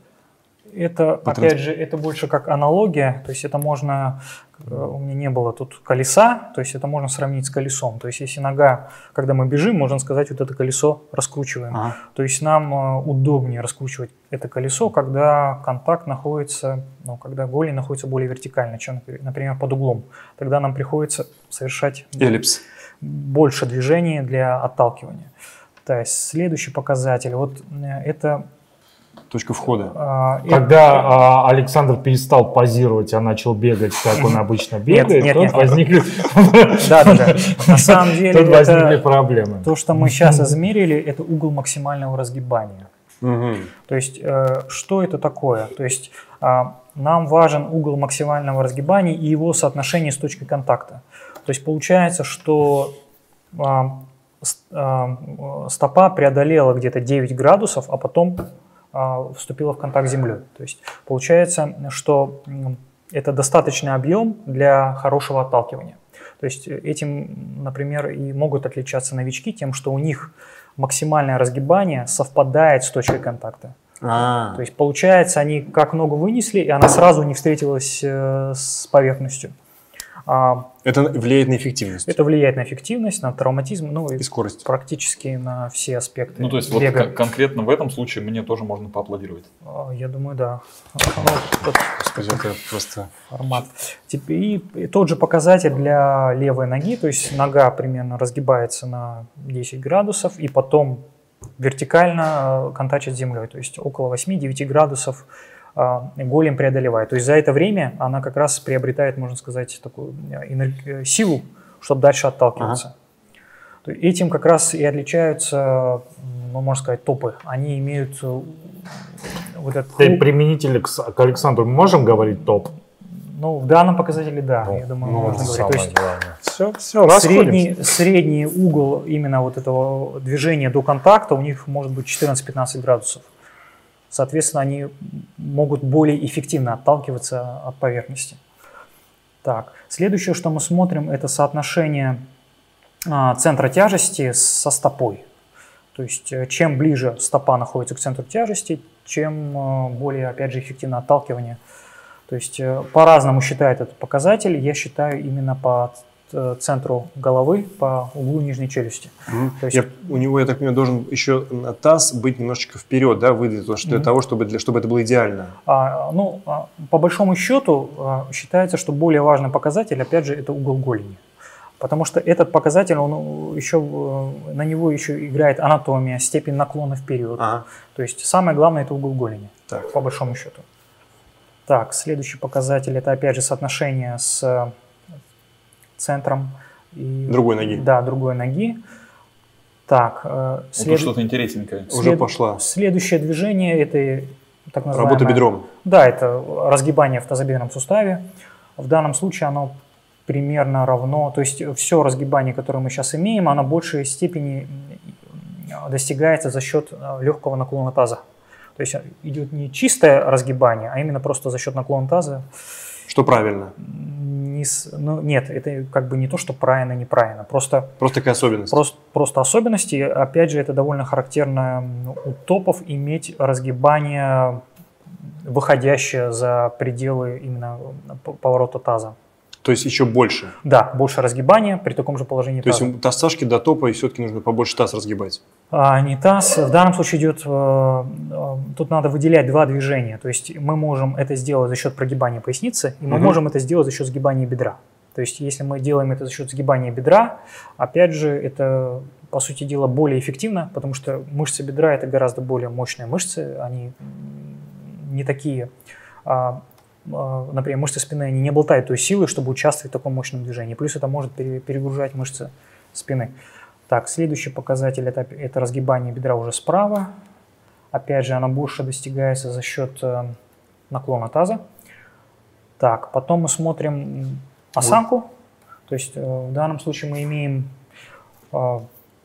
это, По опять же, это больше как аналогия, то есть это можно, у меня не было тут колеса, то есть это можно сравнить с колесом. То есть если нога, когда мы бежим, можно сказать, вот это колесо раскручиваем. Ага. То есть нам э, удобнее раскручивать это колесо, когда контакт находится, ну, когда голень находится более вертикально, чем, например, под углом. Тогда нам приходится совершать Эллипс. больше движений для отталкивания. То есть следующий показатель, вот э, это Точка входа. а, Когда а, Александр перестал позировать, а начал бегать, как он обычно бегает, нет, тут нет. возникли, Да, да, да. На самом <laughs> деле, тут возникли проблемы. то, что мы сейчас измерили, это угол максимального разгибания. То есть, э, что это такое? То есть, а, нам важен угол максимального разгибания и его соотношение с точкой контакта. То есть, получается, что а, стопа преодолела где-то 9 градусов, а потом вступила в контакт с землей. То есть, получается, что это достаточный объем для хорошего отталкивания. То есть э, этим, например, и могут отличаться новички тем, что у них максимальное разгибание совпадает с точкой контакта. А, То есть получается, они как ногу вынесли, и она сразу не встретилась э, с поверхностью. А Это влияет на эффективность это влияет на эффективность, на травматизм, ну и и скорость. практически на все аспекты Ну, то есть вот бега. кон- конкретно в этом случае мне тоже можно поаплодировать. А, Я думаю, да. Ну, Господи, это просто... формат. И, и тот же показатель для левой ноги, то есть нога примерно разгибается на 10 градусов и потом вертикально э, контачит с землей, то есть около 8-9 градусов голем преодолевает. То есть за это время она как раз приобретает, можно сказать, такую э, энерг- э, силу, чтобы дальше отталкиваться. Есть Этим как раз и отличаются, ну, можно сказать, топы. Они имеют э, вот этот Ты применитель к, Александру можем говорить топ? ну, в данном показателе, да, Ну, я думаю, ну, можно говорить. То есть главное. Все, все, средний, средний угол именно вот этого движения до контакта у них может быть 14-15 градусов. Соответственно, они могут более эффективно отталкиваться от поверхности. Так, следующее, что мы смотрим, это соотношение а, центра тяжести со стопой. То есть, э, чем ближе стопа находится к центру тяжести, чем э, более, опять же, эффективно отталкивание. То есть, э, по-разному считает этот показатель. Я считаю именно по центру головы, по углу нижней челюсти. То есть, Я- у него, я так понимаю, должен еще таз быть немножечко вперед, да, выдвинут, что для Мгм. того, чтобы, для, чтобы это было идеально. а, ну, а, по большому счету а, считается, что более важный показатель, опять же, это угол голени. Потому что этот показатель, он э, еще, э, на него еще играет анатомия, степень наклона вперед. Ага. То есть самое главное это угол голени, Так. по большому счету. Так, следующий показатель это опять же соотношение с э, центром и, Другой ноги. Да, другой ноги. Так, э, Вот след- тут что-то интересненькое. Уже пошла. Следующее движение это так называемое... Работа бедром. Да, это разгибание в тазобедренном суставе. В данном случае оно примерно равно, то есть все разгибание, которое мы сейчас имеем, оно в большей степени м, достигается за счет э, легкого наклона таза. То есть идет не чистое разгибание, а именно просто за счет наклона таза. Что правильно? Не ну, нет, это как бы не то, что правильно, неправильно. Просто Просто такая особенность. Просто, просто особенности. Опять же, это довольно характерно у топов иметь разгибание, выходящее за пределы именно поворота таза. То есть еще больше. Да, больше разгибания при таком же положении То есть таза. у таз Сашки до топа и все-таки нужно побольше таз разгибать. А, не таз. В данном случае идет, э, э, тут надо выделять два движения. То есть мы можем это сделать за счет прогибания поясницы, и мы Мгм. можем это сделать за счет сгибания бедра. То есть если мы делаем это за счет сгибания бедра, опять же, это, по сути дела, более эффективно, потому что мышцы бедра – это гораздо более мощные мышцы, они не такие, а, например, мышцы спины, они не болтают той силой, чтобы участвовать в таком мощном движении. Плюс это может пере- перегружать мышцы спины. Так, следующий показатель это, это разгибание бедра уже справа. Опять же, оно больше достигается за счет э, наклона таза. Так, потом мы смотрим осанку. То есть э, в данном случае мы имеем э,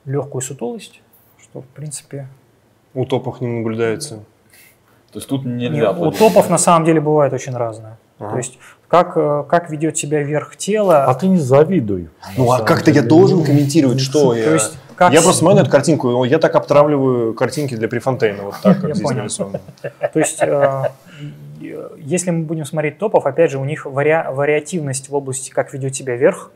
легкую сутулость, что в принципе У топов не наблюдается. То есть тут не- нельзя у аплодировать. топов на самом деле бывает очень разное. Ага. То есть как, э, как ведет себя верх тела. А ты не завидуй. Ну На а как-то я должен комментировать, что то я... есть как Я просто смотрю на эту картинку, я так обтравливаю картинки для Префонтейна, вот так, <laughs> как Я здесь понял. нарисовано. <laughs> То есть, э, если мы будем смотреть топов, опять же, у них вари- вариативность в области, как ведет себя верх,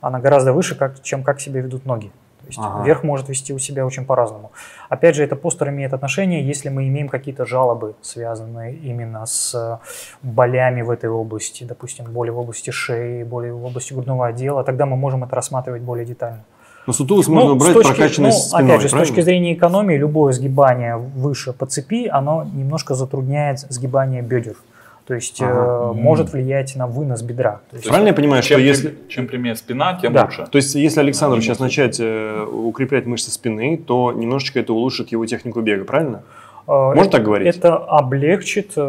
она гораздо выше, как, чем как себя ведут ноги. То есть Ага. верх может вести у себя очень по-разному. Опять же, это постер имеет отношение, если мы имеем какие-то жалобы, связанные именно с э, болями в этой области, допустим, боли в области шеи, боли в области грудного отдела, тогда мы можем это рассматривать более детально. Но сутулость можно Ну, убрать с точки- прокачанной ну, спиной, Опять же, с правильно? точки зрения экономии, любое сгибание выше по цепи, оно немножко затрудняет сгибание бедер. То есть э, Ага. может влиять на вынос бедра. То есть, Правильно я понимаю, что Чем, прям- если... чем прямее спина, тем Да. лучше. То есть, если Александру Ну, сейчас начать э, укреплять мышцы спины, то немножечко это улучшит его технику бега, правильно? э, Можно это- так говорить? Это облегчит э,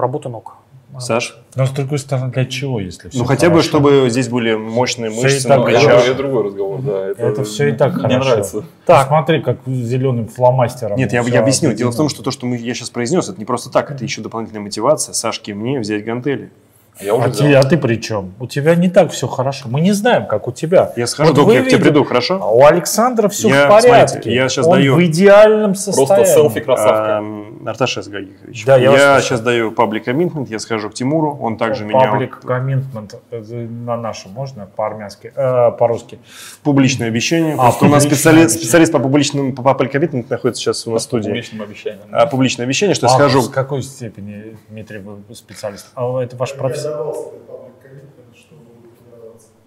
работу ног. Саш? Но с другой стороны, для чего, если все ну, хотя бы, чтобы здесь были мощные мышцы на хорошо. плечах. это, другой разговор, да. Это, Это всё и так мне хорошо. нравится. Так, Смотри, как зеленым фломастером. Нет, я, я объясню. Дело в том, что то, что мы, я сейчас произнес, это не просто так, это еще дополнительная мотивация Сашке и мне взять гантели. Я уже А, взял. ты, а ты при чем? У тебя не так все хорошо. Мы не знаем, как у тебя. Я схожу, Вот док, я к тебе приду, хорошо? А у Александра все Я, в порядке. смотрите, я щас Он даю- в идеальном состоянии. Просто селфи красавка. Эм, Арташес Гагикович. Да, я вас слушаю. сейчас даю паблик коммитмент, я схожу к Тимуру, он также меня Паблик коммитмент на нашем можно по-армянски, э, по-русски. публичное обещание. А, Просто у нас специалист, обещание. специалист по публичному по паблик коммитмент находится сейчас у нас в студии. публичным обещаниям. А, публичное обещание, что я А схожу. В какой степени, Дмитрий, вы специалист? А это ваш профессия?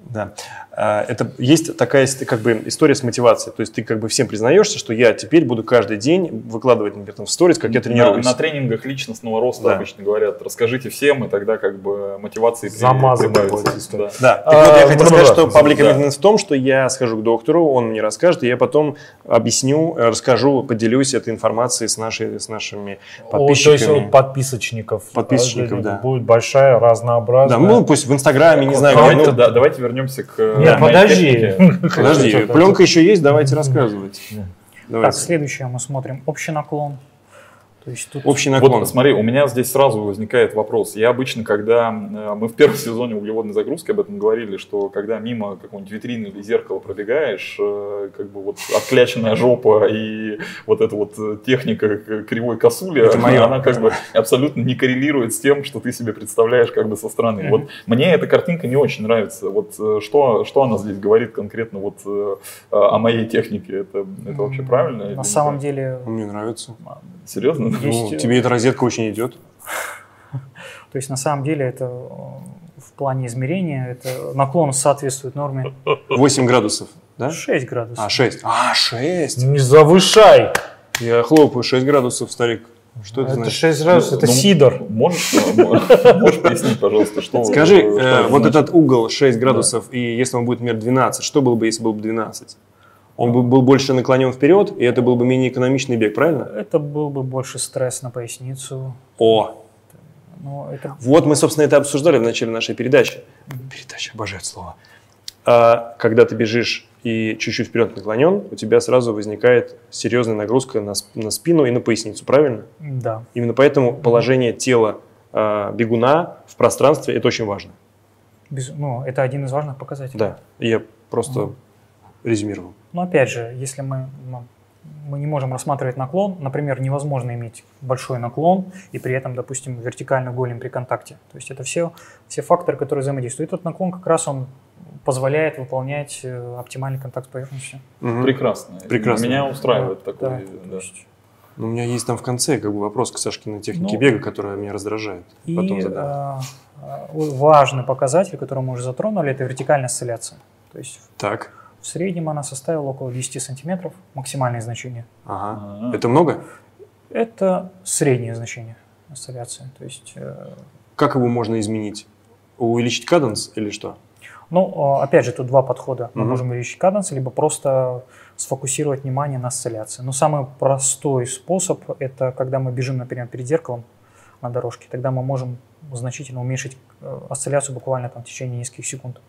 Да. А, Это есть такая как бы история с мотивацией. То есть ты как бы всем признаешься, что я теперь буду каждый день выкладывать, например, там в сторис, как я На, тренируюсь. на тренингах личностного роста Да. обычно говорят, расскажите всем, и тогда как бы мотивации прибавится. Да. Да. Так А, вот, я хотел сказать, что паблик да. в том, что я схожу к доктору, он мне расскажет, и я потом объясню, э, расскажу, поделюсь этой информацией с, нашей, с нашими О, то есть подписчиками. подписочников. Подписчиков, да. Будет большая, разнообразная. Да, ну пусть в Инстаграме, не знаю, Давайте, ну, да, давайте вернемся к э, Нет, подожди. технике. подожди, пленка еще есть, давайте рассказывать. Так, следующее мы смотрим общий наклон. Есть тут Общий наклон. Вот смотри, у меня здесь сразу возникает вопрос. Я обычно, когда э, мы в первом <laughs> сезоне углеводной загрузки об этом говорили, что когда мимо какой-нибудь витрины или зеркала пробегаешь, э, как бы вот откляченная жопа и вот эта вот э, техника кривой косули, Это моё. она как бы абсолютно не коррелирует с тем, что ты себе представляешь как бы со стороны. Вот мне эта картинка не очень нравится. Вот что, что она здесь говорит конкретно вот о моей технике? Это, это вообще правильно? на самом деле, Мне нравится. Серьезно? Есть, Ну, э, тебе эта розетка очень идет. то есть на самом деле это э, в плане измерения, это наклон соответствует норме 8 градусов, да? 6 градусов. А, 6. А, 6. Не завышай. Я хлопаю 6 градусов, старик. Что это, Это значит? 6 градусов, это Ну, сидор. Можешь, можешь пояснить, пожалуйста, что Скажи, что э, это вот значит? этот угол 6 градусов, и если он будет, например, 12, что было бы, если был бы 12? Он бы был больше наклонен вперед, и это был бы менее экономичный бег, правильно? Это был бы больше стресс на поясницу. О, Но это вот мы, собственно, это обсуждали в начале нашей передачи. Передача, обожаю это слово. А, когда ты бежишь и чуть-чуть вперед наклонен, у тебя сразу возникает серьезная нагрузка на, на спину и на поясницу, правильно? да. Именно поэтому положение тела а, бегуна в пространстве это очень важно. Без- ну, это один из важных показателей. Да, я просто резюмировал. Но опять же, если мы, ну, мы не можем рассматривать наклон, например, невозможно иметь большой наклон и при этом, допустим, вертикальную голень при контакте. То есть это все, все факторы, которые взаимодействуют. Этот наклон как раз он позволяет выполнять э, оптимальный контакт с поверхностью. Мгм. Прекрасно. Прекрасно. Меня устраивает Да, такой. то да. есть Ну, У меня есть там в конце как бы вопрос к Сашкиной технике Ну, бега, которая меня раздражает. И Потом задам. э, э, важный показатель, который мы уже затронули, это вертикальная осцилляция. То есть Так, в среднем она составила около 10 сантиметров, максимальное значение. ага. А. Это много? Это среднее значение осцилляции. То есть э, Как его можно изменить? Увеличить каденс или что? Ну, э, опять же, тут два подхода. Мы Мгм. можем увеличить каденс, либо просто сфокусировать внимание на осцилляции. Но самый простой способ – это когда мы бежим, например, перед зеркалом на дорожке. Тогда мы можем значительно уменьшить э, осцилляцию буквально там, в течение нескольких секунд,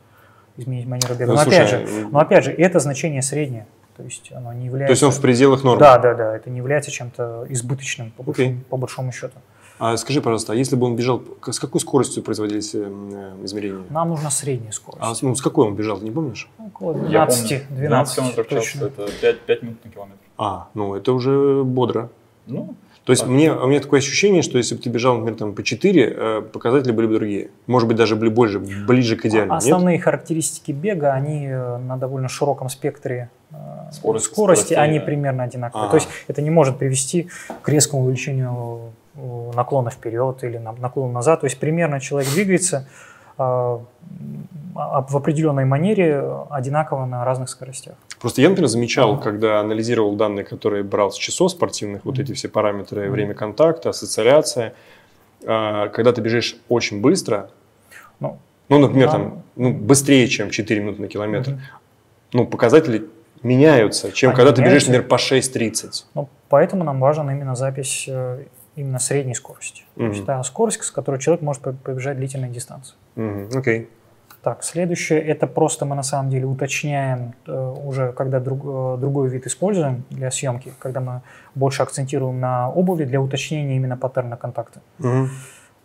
изменить манеру бега. Ну, но, слушай, опять же, м, но опять же, это значение среднее. То есть оно не То является... есть он в пределах нормы? Да, да, да. Это не является чем-то избыточным, по Окей. большому, по большому счету. А скажи, пожалуйста, а если бы он бежал, с какой скоростью производились э, э, измерения? Нам нужна средняя скорость. А с- ну, с какой он бежал, не помнишь? Около Я 12, помню, 12, километров в час, это 5, 5 минут на километр. А, ну это уже бодро. Ну, То есть мне, у меня такое ощущение, что если бы ты бежал, например, там, по 4, э, показатели были бы другие. Может быть, даже были больше, ближе к идеальному, нет? Основные характеристики бега, они э, на довольно широком спектре э, Скорость- скорости, скоростей, они да. примерно одинаковые. А. То есть это не может привести к резкому увеличению наклона вперед или на- наклона назад. То есть примерно человек двигается а- в определенной манере одинаково на разных скоростях. Просто я, например, замечал, когда анализировал данные, которые брал с часов спортивных, вот эти все параметры, время контакта, социализация, а, когда ты бежишь очень быстро, Ну, ну, например, Да. там, ну, быстрее, чем 4 минуты на километр, мгм. ну, показатели меняются, чем Они когда ты бежишь, меняются. например, по 6.30. Ну, поэтому нам важна именно запись э, именно средней скорости. То есть та скорость, с которой человек может по- побежать длительные дистанции. Мгм, Окей. Так, следующее, это просто мы на самом деле уточняем э, уже, когда друг- э, другой вид используем для съемки, когда мы больше акцентируем на обуви для уточнения именно паттерна контакта. Мгм.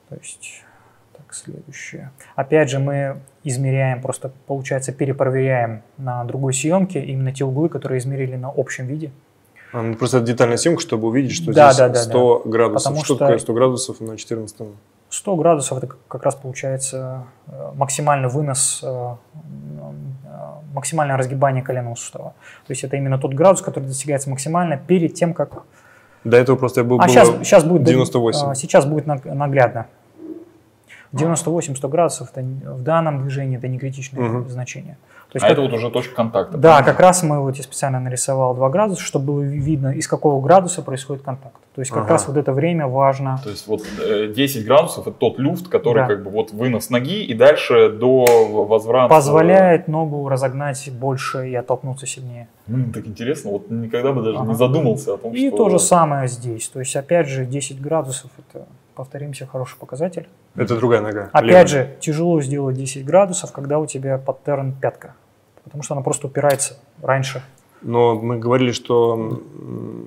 То есть Так, следующее. Опять же, мы измеряем, просто, получается, перепроверяем на другой съемке именно те углы, которые измерили на общем виде. А, ну, просто детальная съемка, чтобы увидеть, что Да, здесь да, да, 100 градусов. Потому что, что- такое 100 градусов на 14 100 градусов это как раз получается э, максимальный вынос, э, э, максимальное разгибание коленного сустава. То есть это именно тот градус, который достигается максимально перед тем, как... До этого просто я был А сейчас, сейчас будет... 98. а, Сейчас будет наг- наглядно. 98-100 градусов это в данном движении это не критичное Мгм. значение. То есть А как- это вот уже точка контакта. Да, как раз мы вот я специально нарисовал 2 градуса, чтобы было видно, из какого градуса происходит контакт. То есть как Ага. раз вот это время важно. То есть вот э, 10 градусов это тот люфт, который Да. как бы вот вынос ноги и дальше до возврата. Позволяет ногу разогнать больше и оттолкнуться сильнее. Блин, так интересно, вот никогда бы даже Ага. не задумался о том, И что... то же самое здесь. То есть, опять же, 10 градусов это, повторимся, хороший показатель. Это другая нога. Опять левая. же, тяжело сделать 10 градусов, когда у тебя паттерн пятка. Потому что она просто упирается раньше. Но мы говорили, что...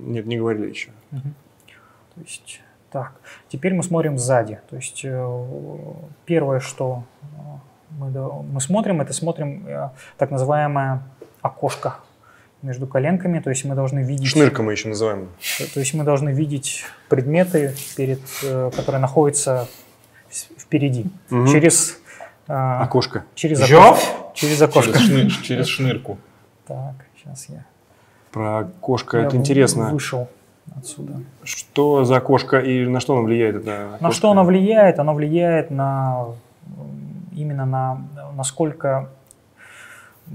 Нет, не говорили еще. То есть, так, теперь мы смотрим сзади. То есть, э, первое, что э, мы, мы смотрим, это смотрим э, так называемое окошко между коленками. То есть, мы должны видеть... Шнырка мы еще называем. То есть мы должны видеть предметы, перед, э, которые находятся впереди, Мгм. через, э, Окошко. через окошко. Через окошко. Через, шны- <laughs> через шнырку. Так, сейчас я, Про окошко, я это интересно. вышел отсюда. Что за окошко и на что оно влияет? Это На что оно влияет? Оно влияет на именно на насколько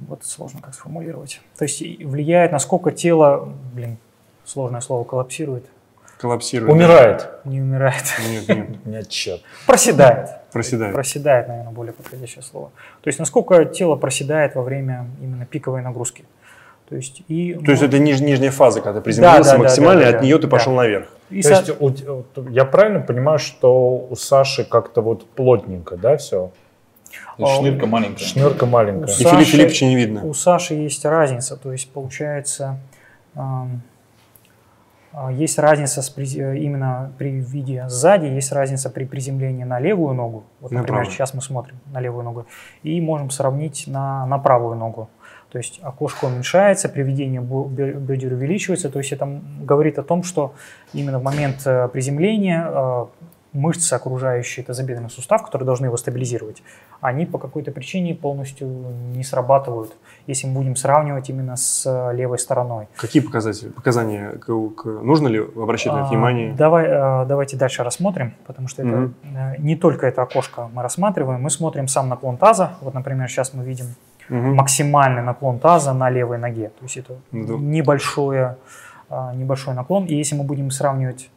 вот сложно как сформулировать. То есть влияет, насколько тело, блин, сложное слово, коллапсирует, Коллапсирует. Умирает. не умирает, Нет, нет, Нет, черт. проседает. проседает. Проседает, наверное, более подходящее слово. То есть насколько тело проседает во время именно пиковой нагрузки. То есть, и, То есть ну, это ниж- нижняя фаза, когда ты приземлился да, да, максимально, да, и да, от нее ты да. пошел наверх. и То со- есть я правильно понимаю, что у Саши как-то вот плотненько, да, все? То есть шнырка маленькая. Шнырка маленькая. У И Филипп Саши- Филипповича не видно. у Саши есть разница. То есть получается а, есть разница с э, именно при виде сзади, есть разница при приземлении на левую ногу. Вот, На например, правую. сейчас мы смотрим на левую ногу. И можем сравнить на, на правую ногу. То есть окошко уменьшается, приведение бедер увеличивается. То есть это говорит о том, что именно в момент э, приземления э, мышцы, окружающие тазобедренный сустав, которые должны его стабилизировать, они по какой-то причине полностью не срабатывают, если мы будем сравнивать именно с э, левой стороной. Какие показатели, показания? к- нужно ли обращать на это А, внимание? Давай, э, давайте дальше рассмотрим, потому что это, э, не только это окошко мы рассматриваем, мы смотрим сам наклон таза. Вот, например, сейчас мы видим Мгм. максимальный наклон таза на левой ноге. То есть это Да. небольшое, небольшой наклон. И если мы будем сравнивать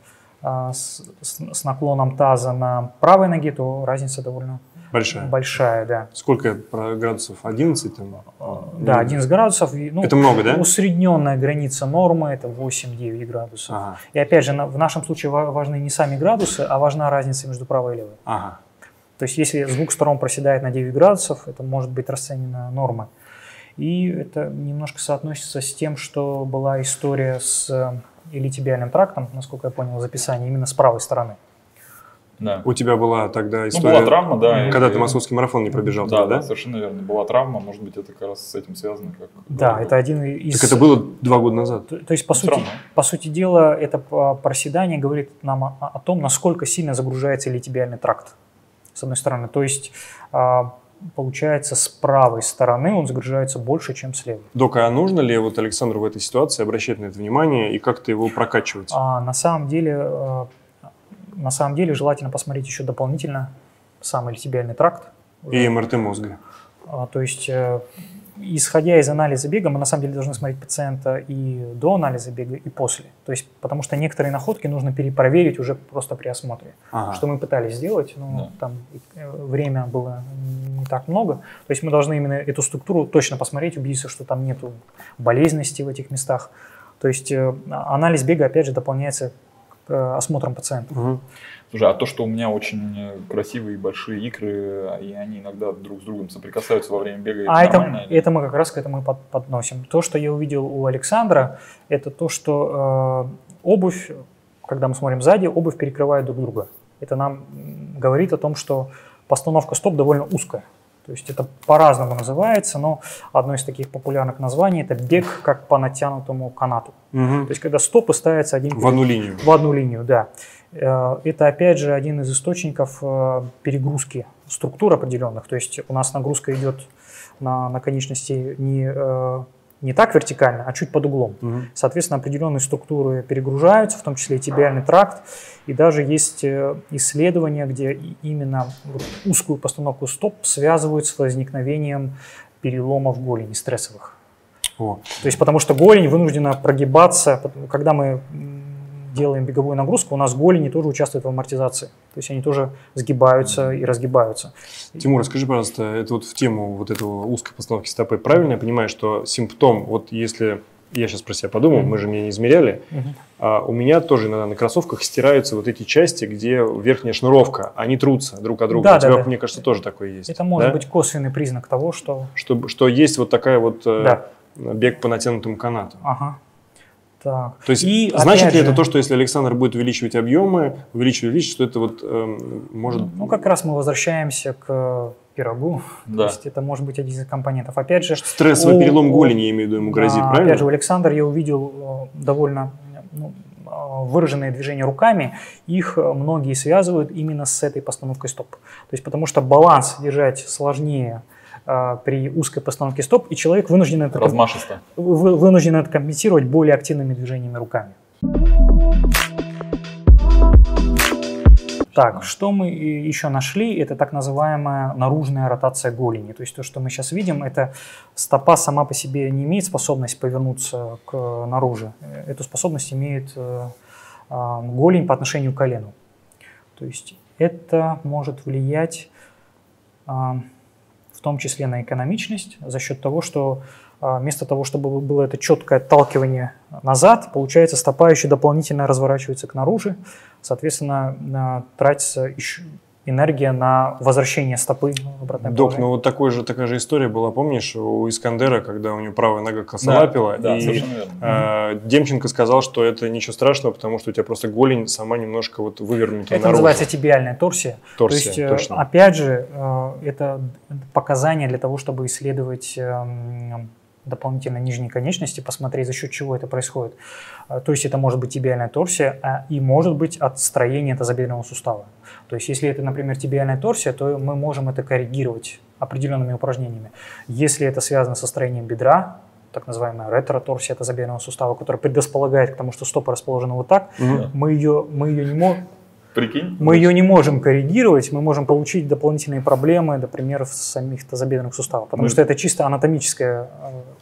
с, с- с наклоном таза на правой ноге, то разница довольно Большая. большая, да. Сколько градусов? 11? Там? Да, 11 градусов. И, ну, Это много, да? Усредненная граница нормы это 8-9 градусов. Ага. И опять же, в нашем случае ва- важны не сами градусы, а важна разница между правой и левой. Ага. То есть если с двух сторон проседает на 9 градусов, это может быть расценено нормой. И это немножко соотносится с тем, что была история с э, илиотибиальным трактом, насколько я понял, из описания, именно с правой стороны. Да. У тебя была тогда Ну, история, была травма, да. когда и- ты московский марафон не пробежал Да, тогда, да, да? совершенно верно. Была травма, может быть, это как раз с этим связано. Как Да, это один из... Так это было два года назад. То, то есть, по сути, по сути дела, это по- проседание говорит нам о, о том, насколько сильно загружается илиотибиальный тракт, с одной стороны. То есть, а, получается, с правой стороны он загружается больше, чем с левой. Док, а нужно ли вот Александру в этой ситуации обращать на это внимание и как-то его прокачивать? А на самом деле, э, на самом деле желательно посмотреть еще дополнительно сам илиотибиальный тракт. И МРТ мозга. А, То есть, э, исходя из анализа бега, мы на самом деле должны смотреть пациента и до анализа бега, и после. То есть, потому что некоторые находки нужно перепроверить уже просто при осмотре. Ага. Что мы пытались сделать, но Да. там э, время было не так много. То есть мы должны именно эту структуру точно посмотреть, убедиться, что там нету болезненности в этих местах. То есть э, анализ бега, опять же, дополняется э, осмотром пациента. Мгм. Слушай, а то, что у меня очень э, красивые и большие икры, и они иногда друг с другом соприкасаются во время бега, А это, нормально? или- это мы как раз к этому и под- подносим. То, что я увидел у Александра, это то, что э, обувь, когда мы смотрим сзади, обувь перекрывает друг друга. Это нам говорит о том, что постановка стоп довольно узкая. То есть это по-разному называется, но одно из таких популярных названий это бег как по натянутому канату. Мгм. То есть когда стопы ставятся один В одну линию. в одну линию, да. Э, Это опять же один из источников э, перегрузки структур определенных. То есть у нас нагрузка идет на, на конечности не, э, не так вертикально, а чуть под углом. Мгм. Соответственно, определенные структуры перегружаются, в том числе и тибиальный тракт. И даже есть исследования, где именно вот узкую постановку стоп связывают с возникновением переломов голени стрессовых. О. То есть потому что голень вынуждена прогибаться, когда мы делаем беговую нагрузку, у нас голени тоже участвуют в амортизации. То есть они тоже сгибаются и разгибаются. Тимур, скажи, пожалуйста, это вот в тему вот этого узкой постановки стопы. Правильно я понимаю, что симптом, вот если я сейчас про себя подумал, мы же меня не измеряли, Мгм. а у меня тоже иногда на кроссовках стираются вот эти части, где верхняя шнуровка, они трутся друг от друга. Да, у тебя, да, да. мне кажется, тоже такое есть. Это может да? быть косвенный признак того, что... Что, что есть вот такая вот э, Да. бег по натянутому канату. Ага. Так. То есть, И значит ли же- это то, что если Александр будет увеличивать объемы, увеличивать, увеличивать, что это вот эм, может... Ну, как раз мы возвращаемся к пирогу. Да. То есть это может быть один из компонентов. Опять же, Стрессовый у- перелом у- голени, я имею в виду, ему грозит, Да, правильно? Опять же, у Александра я увидел э, довольно ну, э, выраженные движения руками. Их э, многие связывают именно с этой постановкой стоп. То есть потому что баланс держать сложнее при узкой постановке стоп, и человек вынужден это, Размашисто. вы- вынужден это компенсировать более активными движениями руками. Так, что мы еще нашли, это так называемая наружная ротация голени. То есть то, что мы сейчас видим, это стопа сама по себе не имеет способность повернуться к наружу. Эту способность имеет э, а, голень по отношению к колену. То есть это может влиять а, том числе на экономичность за счет того, что а, вместо того, чтобы было это четкое отталкивание назад, получается стопа еще дополнительно разворачивается к наружу, соответственно, на- тратится еще энергия на возвращение стопы в обратное Док, положение. ну вот такой же, такая же история была, помнишь, у Искандера, когда у него правая нога косолапила, да, и верно. э, Демченко сказал, что это ничего страшного, потому что у тебя просто голень сама немножко вот вывернута Это наружу. называется тибиальная торсия. Торсия, То есть, э, точно. опять же, э, это показания для того, чтобы исследовать эм, дополнительно нижние конечности, посмотреть, за счет чего это происходит. Э, То есть это может быть тибиальная торсия а, и может быть отстроение тазобедренного сустава. То есть если это, например, тибиальная торсия, то мы можем это коррегировать определенными упражнениями. Если это связано со строением бедра, так называемая ретроторсия тазобедренного сустава, которая предрасполагает к тому, что стопа расположена вот так, Мгм. мы ее, мы ее не можем, Прикинь? мы ее не можем коррегировать, мы можем получить дополнительные проблемы, например, в самих тазобедренных суставах, потому Ну, что это чисто анатомическое.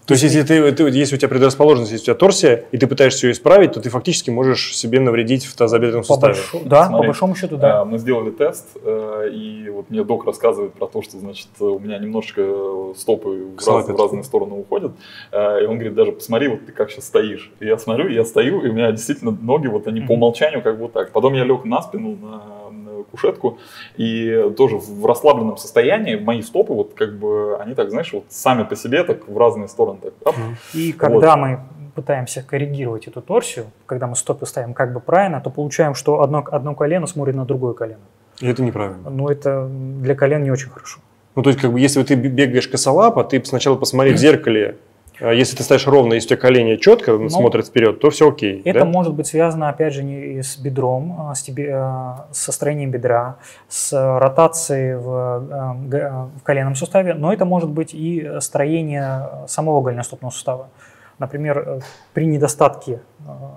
Э, То есть, если ты, ты- если у тебя предрасположенность, если у тебя торсия, и ты пытаешься ее исправить, то ты фактически можешь себе навредить в тазобедренном По суставе. большому- да, Смотри. по большому счету, да. А, Мы сделали тест, э, и вот мне док рассказывает про то, что, значит, у меня немножечко стопы в, раз- в разные стороны уходят. Э, И он говорит, даже посмотри, вот ты как сейчас стоишь. И я смотрю, я стою, и у меня действительно ноги, вот они по Мгм. умолчанию как бы вот так. Потом я лег на спину, на кушетку, и тоже в расслабленном состоянии мои стопы, вот как бы, они так, знаешь, вот сами по себе так в разные стороны так. оп. И когда мы пытаемся коррегировать эту торсию, когда мы стопы ставим как бы правильно, то получаем, что одно, одно колено смотрит на другое колено. И это неправильно. Но это для колен не очень хорошо. Ну, то есть, как бы, если ты бегаешь косолапо, ты сначала посмотри в зеркале. А Если ты стоишь ровно, если у тебя колени четко смотрят вперед, то все окей. Ну, Это да? может быть связано, опять же, не с бедром, а с, тебе, а, с строением бедра, с ротацией в, в коленном суставе, но это может быть и строение самого голеностопного сустава. Например, э, при недостатке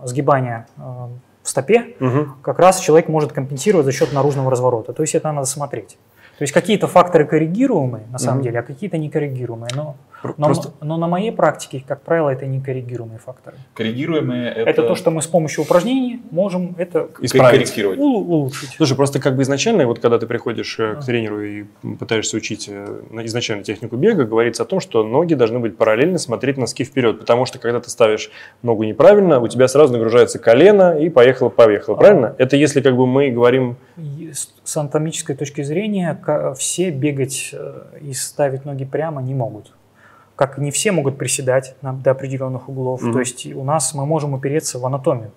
сгибания в стопе Мгм. как раз человек может компенсировать за счет наружного разворота. То есть это надо смотреть. То есть какие-то факторы коррегируемые на самом Мгм. деле, а какие-то не коррегируемые. Но, но, просто- но на моей практике, как правило, это не коррегируемые факторы. Коррегируемые это... Это то, что мы с помощью упражнений можем это Исправить. корректировать. улучшить. Слушай, просто как бы изначально, вот когда ты приходишь э, к тренеру и пытаешься учить э, на- изначально технику бега, говорится о том, что ноги должны быть параллельно смотреть носки вперед, потому что когда ты ставишь ногу неправильно, у тебя сразу нагружается колено и поехало-поехало, А. правильно? Это если как бы мы говорим... С анатомической точки зрения все бегать э, и ставить ноги прямо не могут. Как не все могут приседать на- до определенных углов. Мгм. То есть у нас мы можем упереться в анатомию,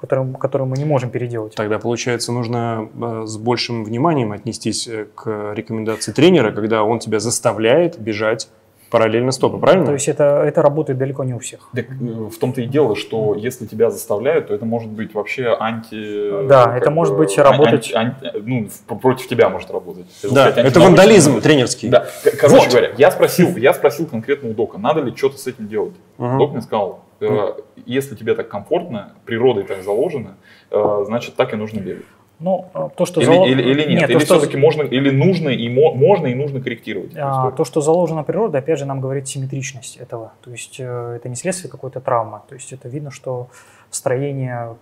которую, которую мы не можем переделать. Тогда, получается, нужно э, с большим вниманием отнестись э, к рекомендации тренера, когда он тебя заставляет бежать параллельно стопы, правильно? То есть это, это работает далеко не у всех. Так, э, в том-то и дело, что если тебя заставляют, то это может быть вообще анти... Да, как это бы, может быть ан- работать- анти- анти- ну, в- против тебя может работать. Да, Сказать, это вандализм тренерский. Да, короче Вот. говоря, я спросил, я спросил конкретно у Дока, надо ли что-то с этим делать. Мгм. Док мне сказал, э, если тебе так комфортно, природой так заложено, э, значит так и нужно бегать. Ну, а, то, что Или, зало- или, или нет, то, или что- все-таки можно, или нужно и мо- можно и нужно корректировать. А, то, что заложено природой, опять же, нам говорит симметричность этого. То есть э, это не следствие какой-то травмы. То есть это видно, что строение,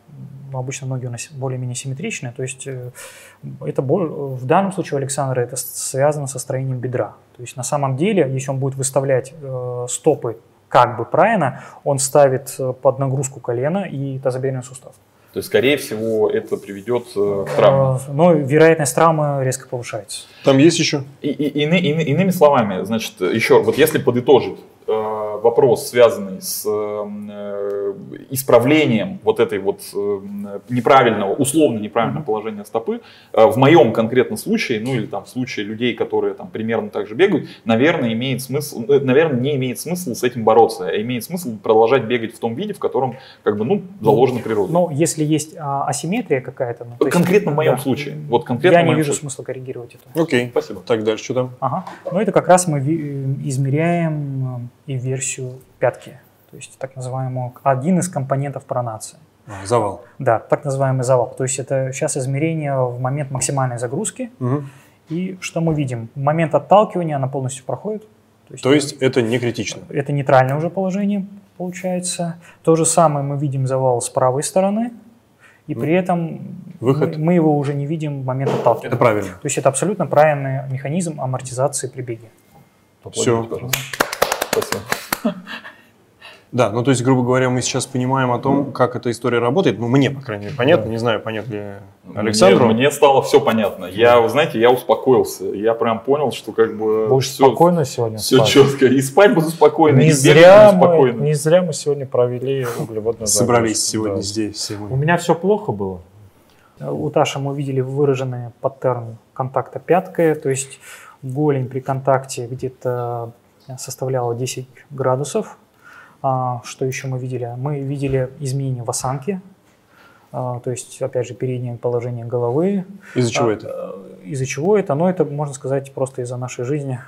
ну, обычно ноги у нас более-менее симметричные. То есть э, это бол- в данном случае у Александра это связано со строением бедра. То есть на самом деле, если он будет выставлять э, стопы как бы правильно, он ставит э, под нагрузку колено и тазобедренный сустав. То есть, скорее всего, это приведет э, к травме. Э, Но вероятность травмы резко повышается. Там есть еще? И, и- ины- ины- иными словами, значит, еще, вот если подытожить э, вопрос, связанный с э, исправлением вот этой вот э, неправильного, условно неправильного положения стопы, э, в моем конкретном случае, ну или там в случае людей, которые там примерно так же бегают, наверное, имеет смысл, э, наверное, не имеет смысла с этим бороться, а имеет смысл продолжать бегать в том виде, в котором, как бы, ну, заложено природой. Но если есть а, асимметрия какая-то... ну, то есть- конкретно в моем да. случае. Вот конкретно Я не вижу случае. смысла коррегировать это. Окей. Спасибо. Так, дальше что там? Ага. Ну, это как раз мы измеряем э, и версию пятки. То есть так называемую, один из компонентов пронации. А, завал. Да, так называемый завал. То есть это сейчас измерение в момент максимальной загрузки. Мгм. И что мы видим? Момент отталкивания она полностью проходит. То есть это не критично. это нейтральное уже положение получается. То же самое мы видим завал с правой стороны. И при этом Выход. Мы, мы его уже не видим в момент отталкивания. Это правильно. То есть это абсолютно правильный механизм амортизации при беге. Все. Пожалуйста. Спасибо. Да, ну то есть, грубо говоря, мы сейчас понимаем о том, как эта история работает. Ну, мне, по крайней мере, понятно. Не знаю, понятно ли Александру. Мне, мне стало все понятно. Я, вы знаете, я успокоился. Я прям понял, что как бы Будешь все, спокойно сегодня все спать. четко. И спать буду спокойно, Не и зря, буду мы, спокойно. не зря мы сегодня провели углеводную Собрались загрузку, сегодня да. здесь. мы. У меня все плохо было. У Таши мы видели выраженный паттерн контакта пяткой, то есть голень при контакте где-то составляла 10 градусов. А, Что еще мы видели? Мы видели изменения в осанке, а, то есть, опять же, переднее положение головы. Из-за чего А, это? э, Из-за чего это? Ну, это, можно сказать, просто из-за нашей жизни.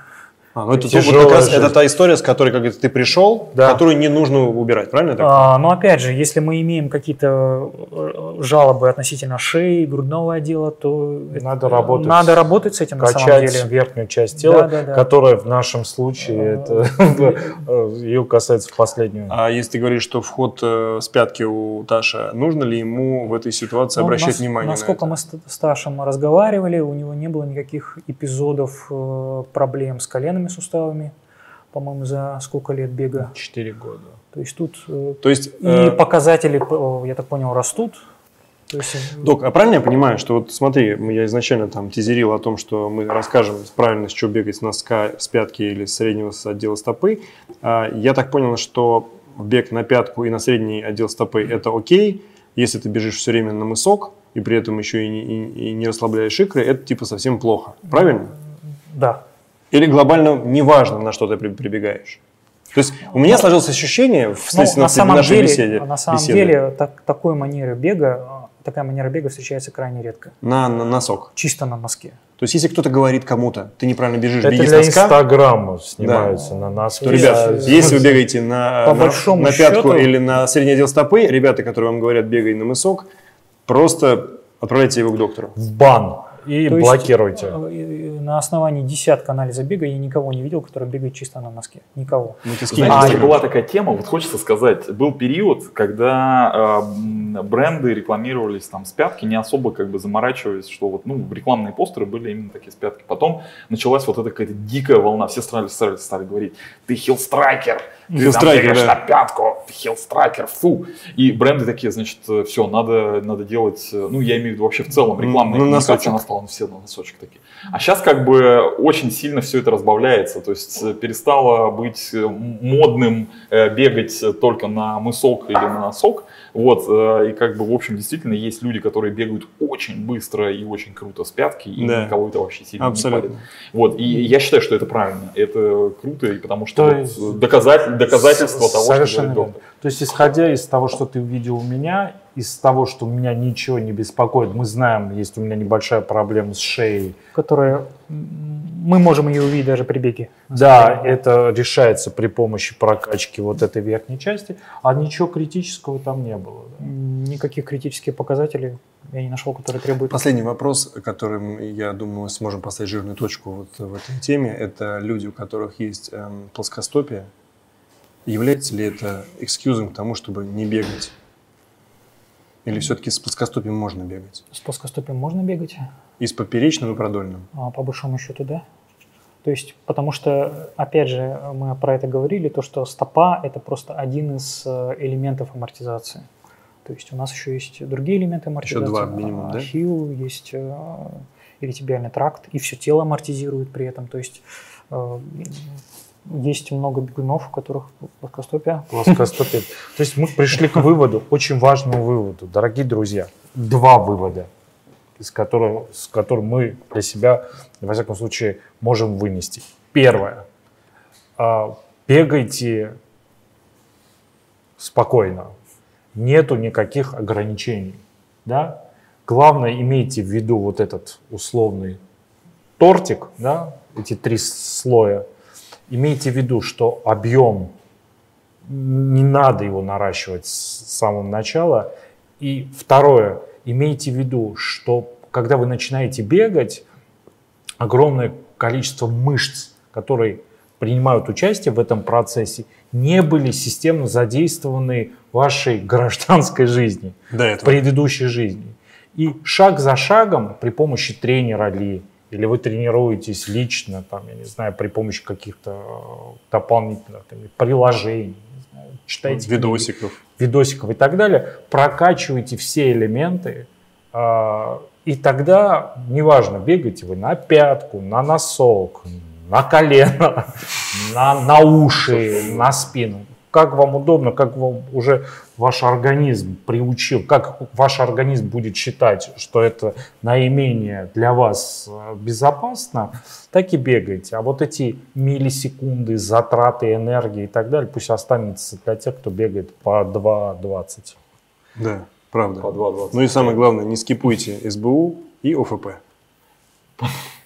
А, ну это, Тяжелая вот как раз жизнь. это та история, с которой, как говорится, ты пришел, Да. которую не нужно убирать, правильно? А, но опять же, если мы имеем какие-то э, жалобы относительно шеи, грудного отдела, то это- Надо работать. Надо работать с этим на самом Качать деле. верхнюю часть тела, Да, да, да. которая в нашем случае, это, <laughs> <laughs> э, ее касается в последнюю. А если ты говоришь, что вход э, с пятки у Таша, нужно ли ему в этой ситуации Ну, обращать нас- внимание Насколько на мы с с Ташем разговаривали, у него не было никаких эпизодов э, проблем с коленными суставами, по-моему, за сколько лет бега. Четыре года. То есть тут э? То есть, и э, показатели, э, я так понял, растут. То есть, э, Док, а правильно я понимаю, что вот смотри, я изначально там тизерил о том, что мы расскажем правильно, с чего бегать с носка, с пятки или с среднего с отдела стопы. А, Я так понял, что бег на пятку и на средний отдел стопы – это окей, если ты бежишь все время на мысок, и при этом еще и не, и- и не расслабляешь икры, это типа совсем плохо. Правильно? да. Или глобально неважно, на что ты при- прибегаешь? То есть у меня сложилось ощущение, Ну, вследствие на самом нашей деле, беседе, на самом беседы, деле так- такой манеры бега, э, такая манера бега встречается крайне редко. на, на носок. Чисто на носке. То есть если кто-то говорит кому-то, ты неправильно бежишь, Это беги с для носка, Инстаграма снимаются на нас. то, ребят, Я- если вы бегаете на, По на, большому на пятку счету- или на средний отдел стопы, ребята, которые вам говорят, бегай на мысок, просто отправляйте его к доктору. в бан и То есть, блокируйте. э, э, На основании десятка анализа бега я никого не видел, который бегает чисто на носке. Никого. В кстати, Инстаграм. была такая тема, вот хочется сказать, был период, когда э, бренды рекламировались там с пятки, не особо как бы заморачиваясь, что вот, ну, рекламные постеры были именно такие с пятки. Потом началась вот эта какая-то дикая волна, все стали, стали, стали говорить, ты heel striker, ты heel striker, да. на пятку, ты heel striker, фу. И бренды такие, значит, все, надо, надо делать, э, ну, я имею в виду вообще в целом рекламная Ну, коммуникация, носочек. она стала ну, все на носочек такие. А сейчас как бы очень сильно все это разбавляется, то есть э, перестало быть э, модным э, бегать только на мысок или на носок. Вот, и как бы, в общем, действительно, есть люди, которые бегают очень быстро и очень круто с пятки, и Да. никого это вообще сильно Абсолютно. не парит. Вот, и я считаю, что это правильно, это круто, и потому что То вот, доказатель- доказательство того, что говорит доктор. То есть, исходя из того, что ты увидел у меня, из того, что меня ничего не беспокоит, мы знаем, есть у меня небольшая проблема с шеей. Которые м, мы можем ее увидеть даже при беге. Да, это решается при помощи прокачки вот этой верхней части, а ничего критического там не было. да. Никаких критических показателей я не нашел, которые требуют. Последний вопрос, которым, я думаю, мы сможем поставить жирную точку вот в этой теме, это люди, у которых есть эм, плоскостопие. Является ли это экскьюзом к тому, чтобы не бегать? Или все-таки с плоскостопием можно бегать? С плоскостопием можно бегать? И с поперечным, и продольным? А, По большому счету, да. То есть, потому что, опять же, мы про это говорили, то, что стопа – это просто один из э, элементов амортизации. То есть у нас еще есть другие элементы амортизации. два минимум, А, да? Хил, есть э, иритибиальный тракт, и все тело амортизирует при этом. То есть э, есть много бегунов, у которых плоскостопие. Плоскостопие. То есть мы пришли к выводу, очень важному выводу, дорогие друзья. Два вывода, из которых, с которым мы для себя, во всяком случае, можем вынести. Первое. А, Бегайте спокойно. Нету никаких ограничений. Да? Главное, имейте в виду вот этот условный тортик, да, эти три слоя. Имейте в виду, что объем не надо его наращивать с самого начала. И второе, имейте в виду, что когда вы начинаете бегать, огромное количество мышц, которые принимают участие в этом процессе, не были системно задействованы в вашей гражданской жизни, в предыдущей жизни. И шаг за шагом при помощи тренера ли, или вы тренируетесь лично, там, я не знаю, при помощи каких-то э, дополнительных там, приложений, не знаю, читаете книги, Видосиков. видосиков и так далее, прокачиваете все элементы, а, и тогда, неважно, бегаете вы на пятку, на носок, на колено, <laughs> на, на уши, на спину. Как вам удобно, как вам уже ваш организм приучил, как ваш организм будет считать, что это наименее для вас э, безопасно, так и бегайте. А вот эти миллисекунды, затраты энергии и так далее, пусть останется для тех, кто бегает по 2.20. Да, правда. По 2.20. Ну и самое главное, не скипуйте СБУ и ОФП.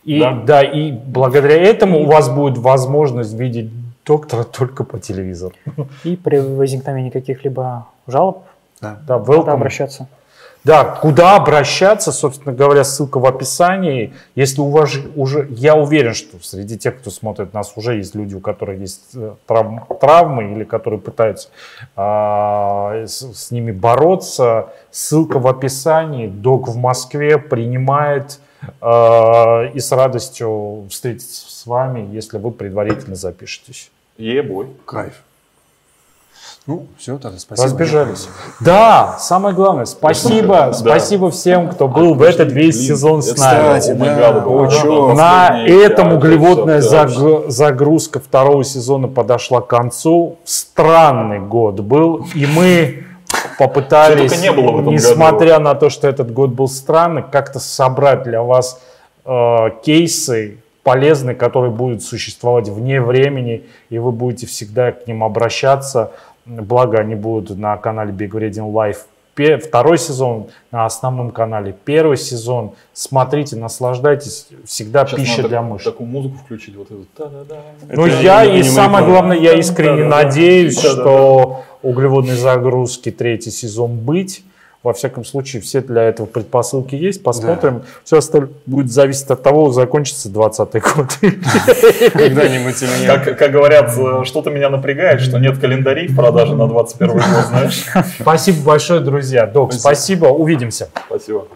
И, Да. да. и благодаря этому у вас будет возможность видеть доктора только по телевизору. И при возникновении каких-либо жалоб Да, надо welcome. обращаться. Да, куда обращаться, собственно говоря, ссылка в описании. Если у вас же уже, я уверен, что среди тех, кто смотрит нас, уже есть люди, у которых есть э, травм- травмы или которые пытаются а, с, с ними бороться. Ссылка в описании. Док в Москве принимает а, и с радостью встретится с вами, если вы предварительно запишетесь. Ебой. Кайф. Ну, все, тогда спасибо. Разбежались. Да, самое главное, спасибо, Да. спасибо всем, кто был в этот весь Блин, сезон с нами. На этом углеводная загрузка второго сезона подошла к концу. Странный год был, и мы попытались, не было несмотря на то, что этот год был странный, как-то собрать для вас э, кейсы полезные, которые будут существовать вне времени, и вы будете всегда к ним обращаться. Благо, они будут на канале Big Reading Live Пе- второй сезон на основном канале, первый сезон. Смотрите, наслаждайтесь. Всегда Сейчас пища надо для мышц. Такую музыку включить, вот эту. та-да-да. Ну, Это я и самое главное, я искренне Да-да-да. надеюсь, Да-да-да. что углеводной загрузки третий сезон быть. Во всяком случае, все для этого предпосылки есть. Посмотрим. Все остальное будет зависеть от того, закончится 20 год. Когда-нибудь или нет. Как, как говорят, что-то меня напрягает, что нет календарей в продаже на 21 год, знаешь. Спасибо большое, друзья. Док, спасибо. Увидимся. Спасибо.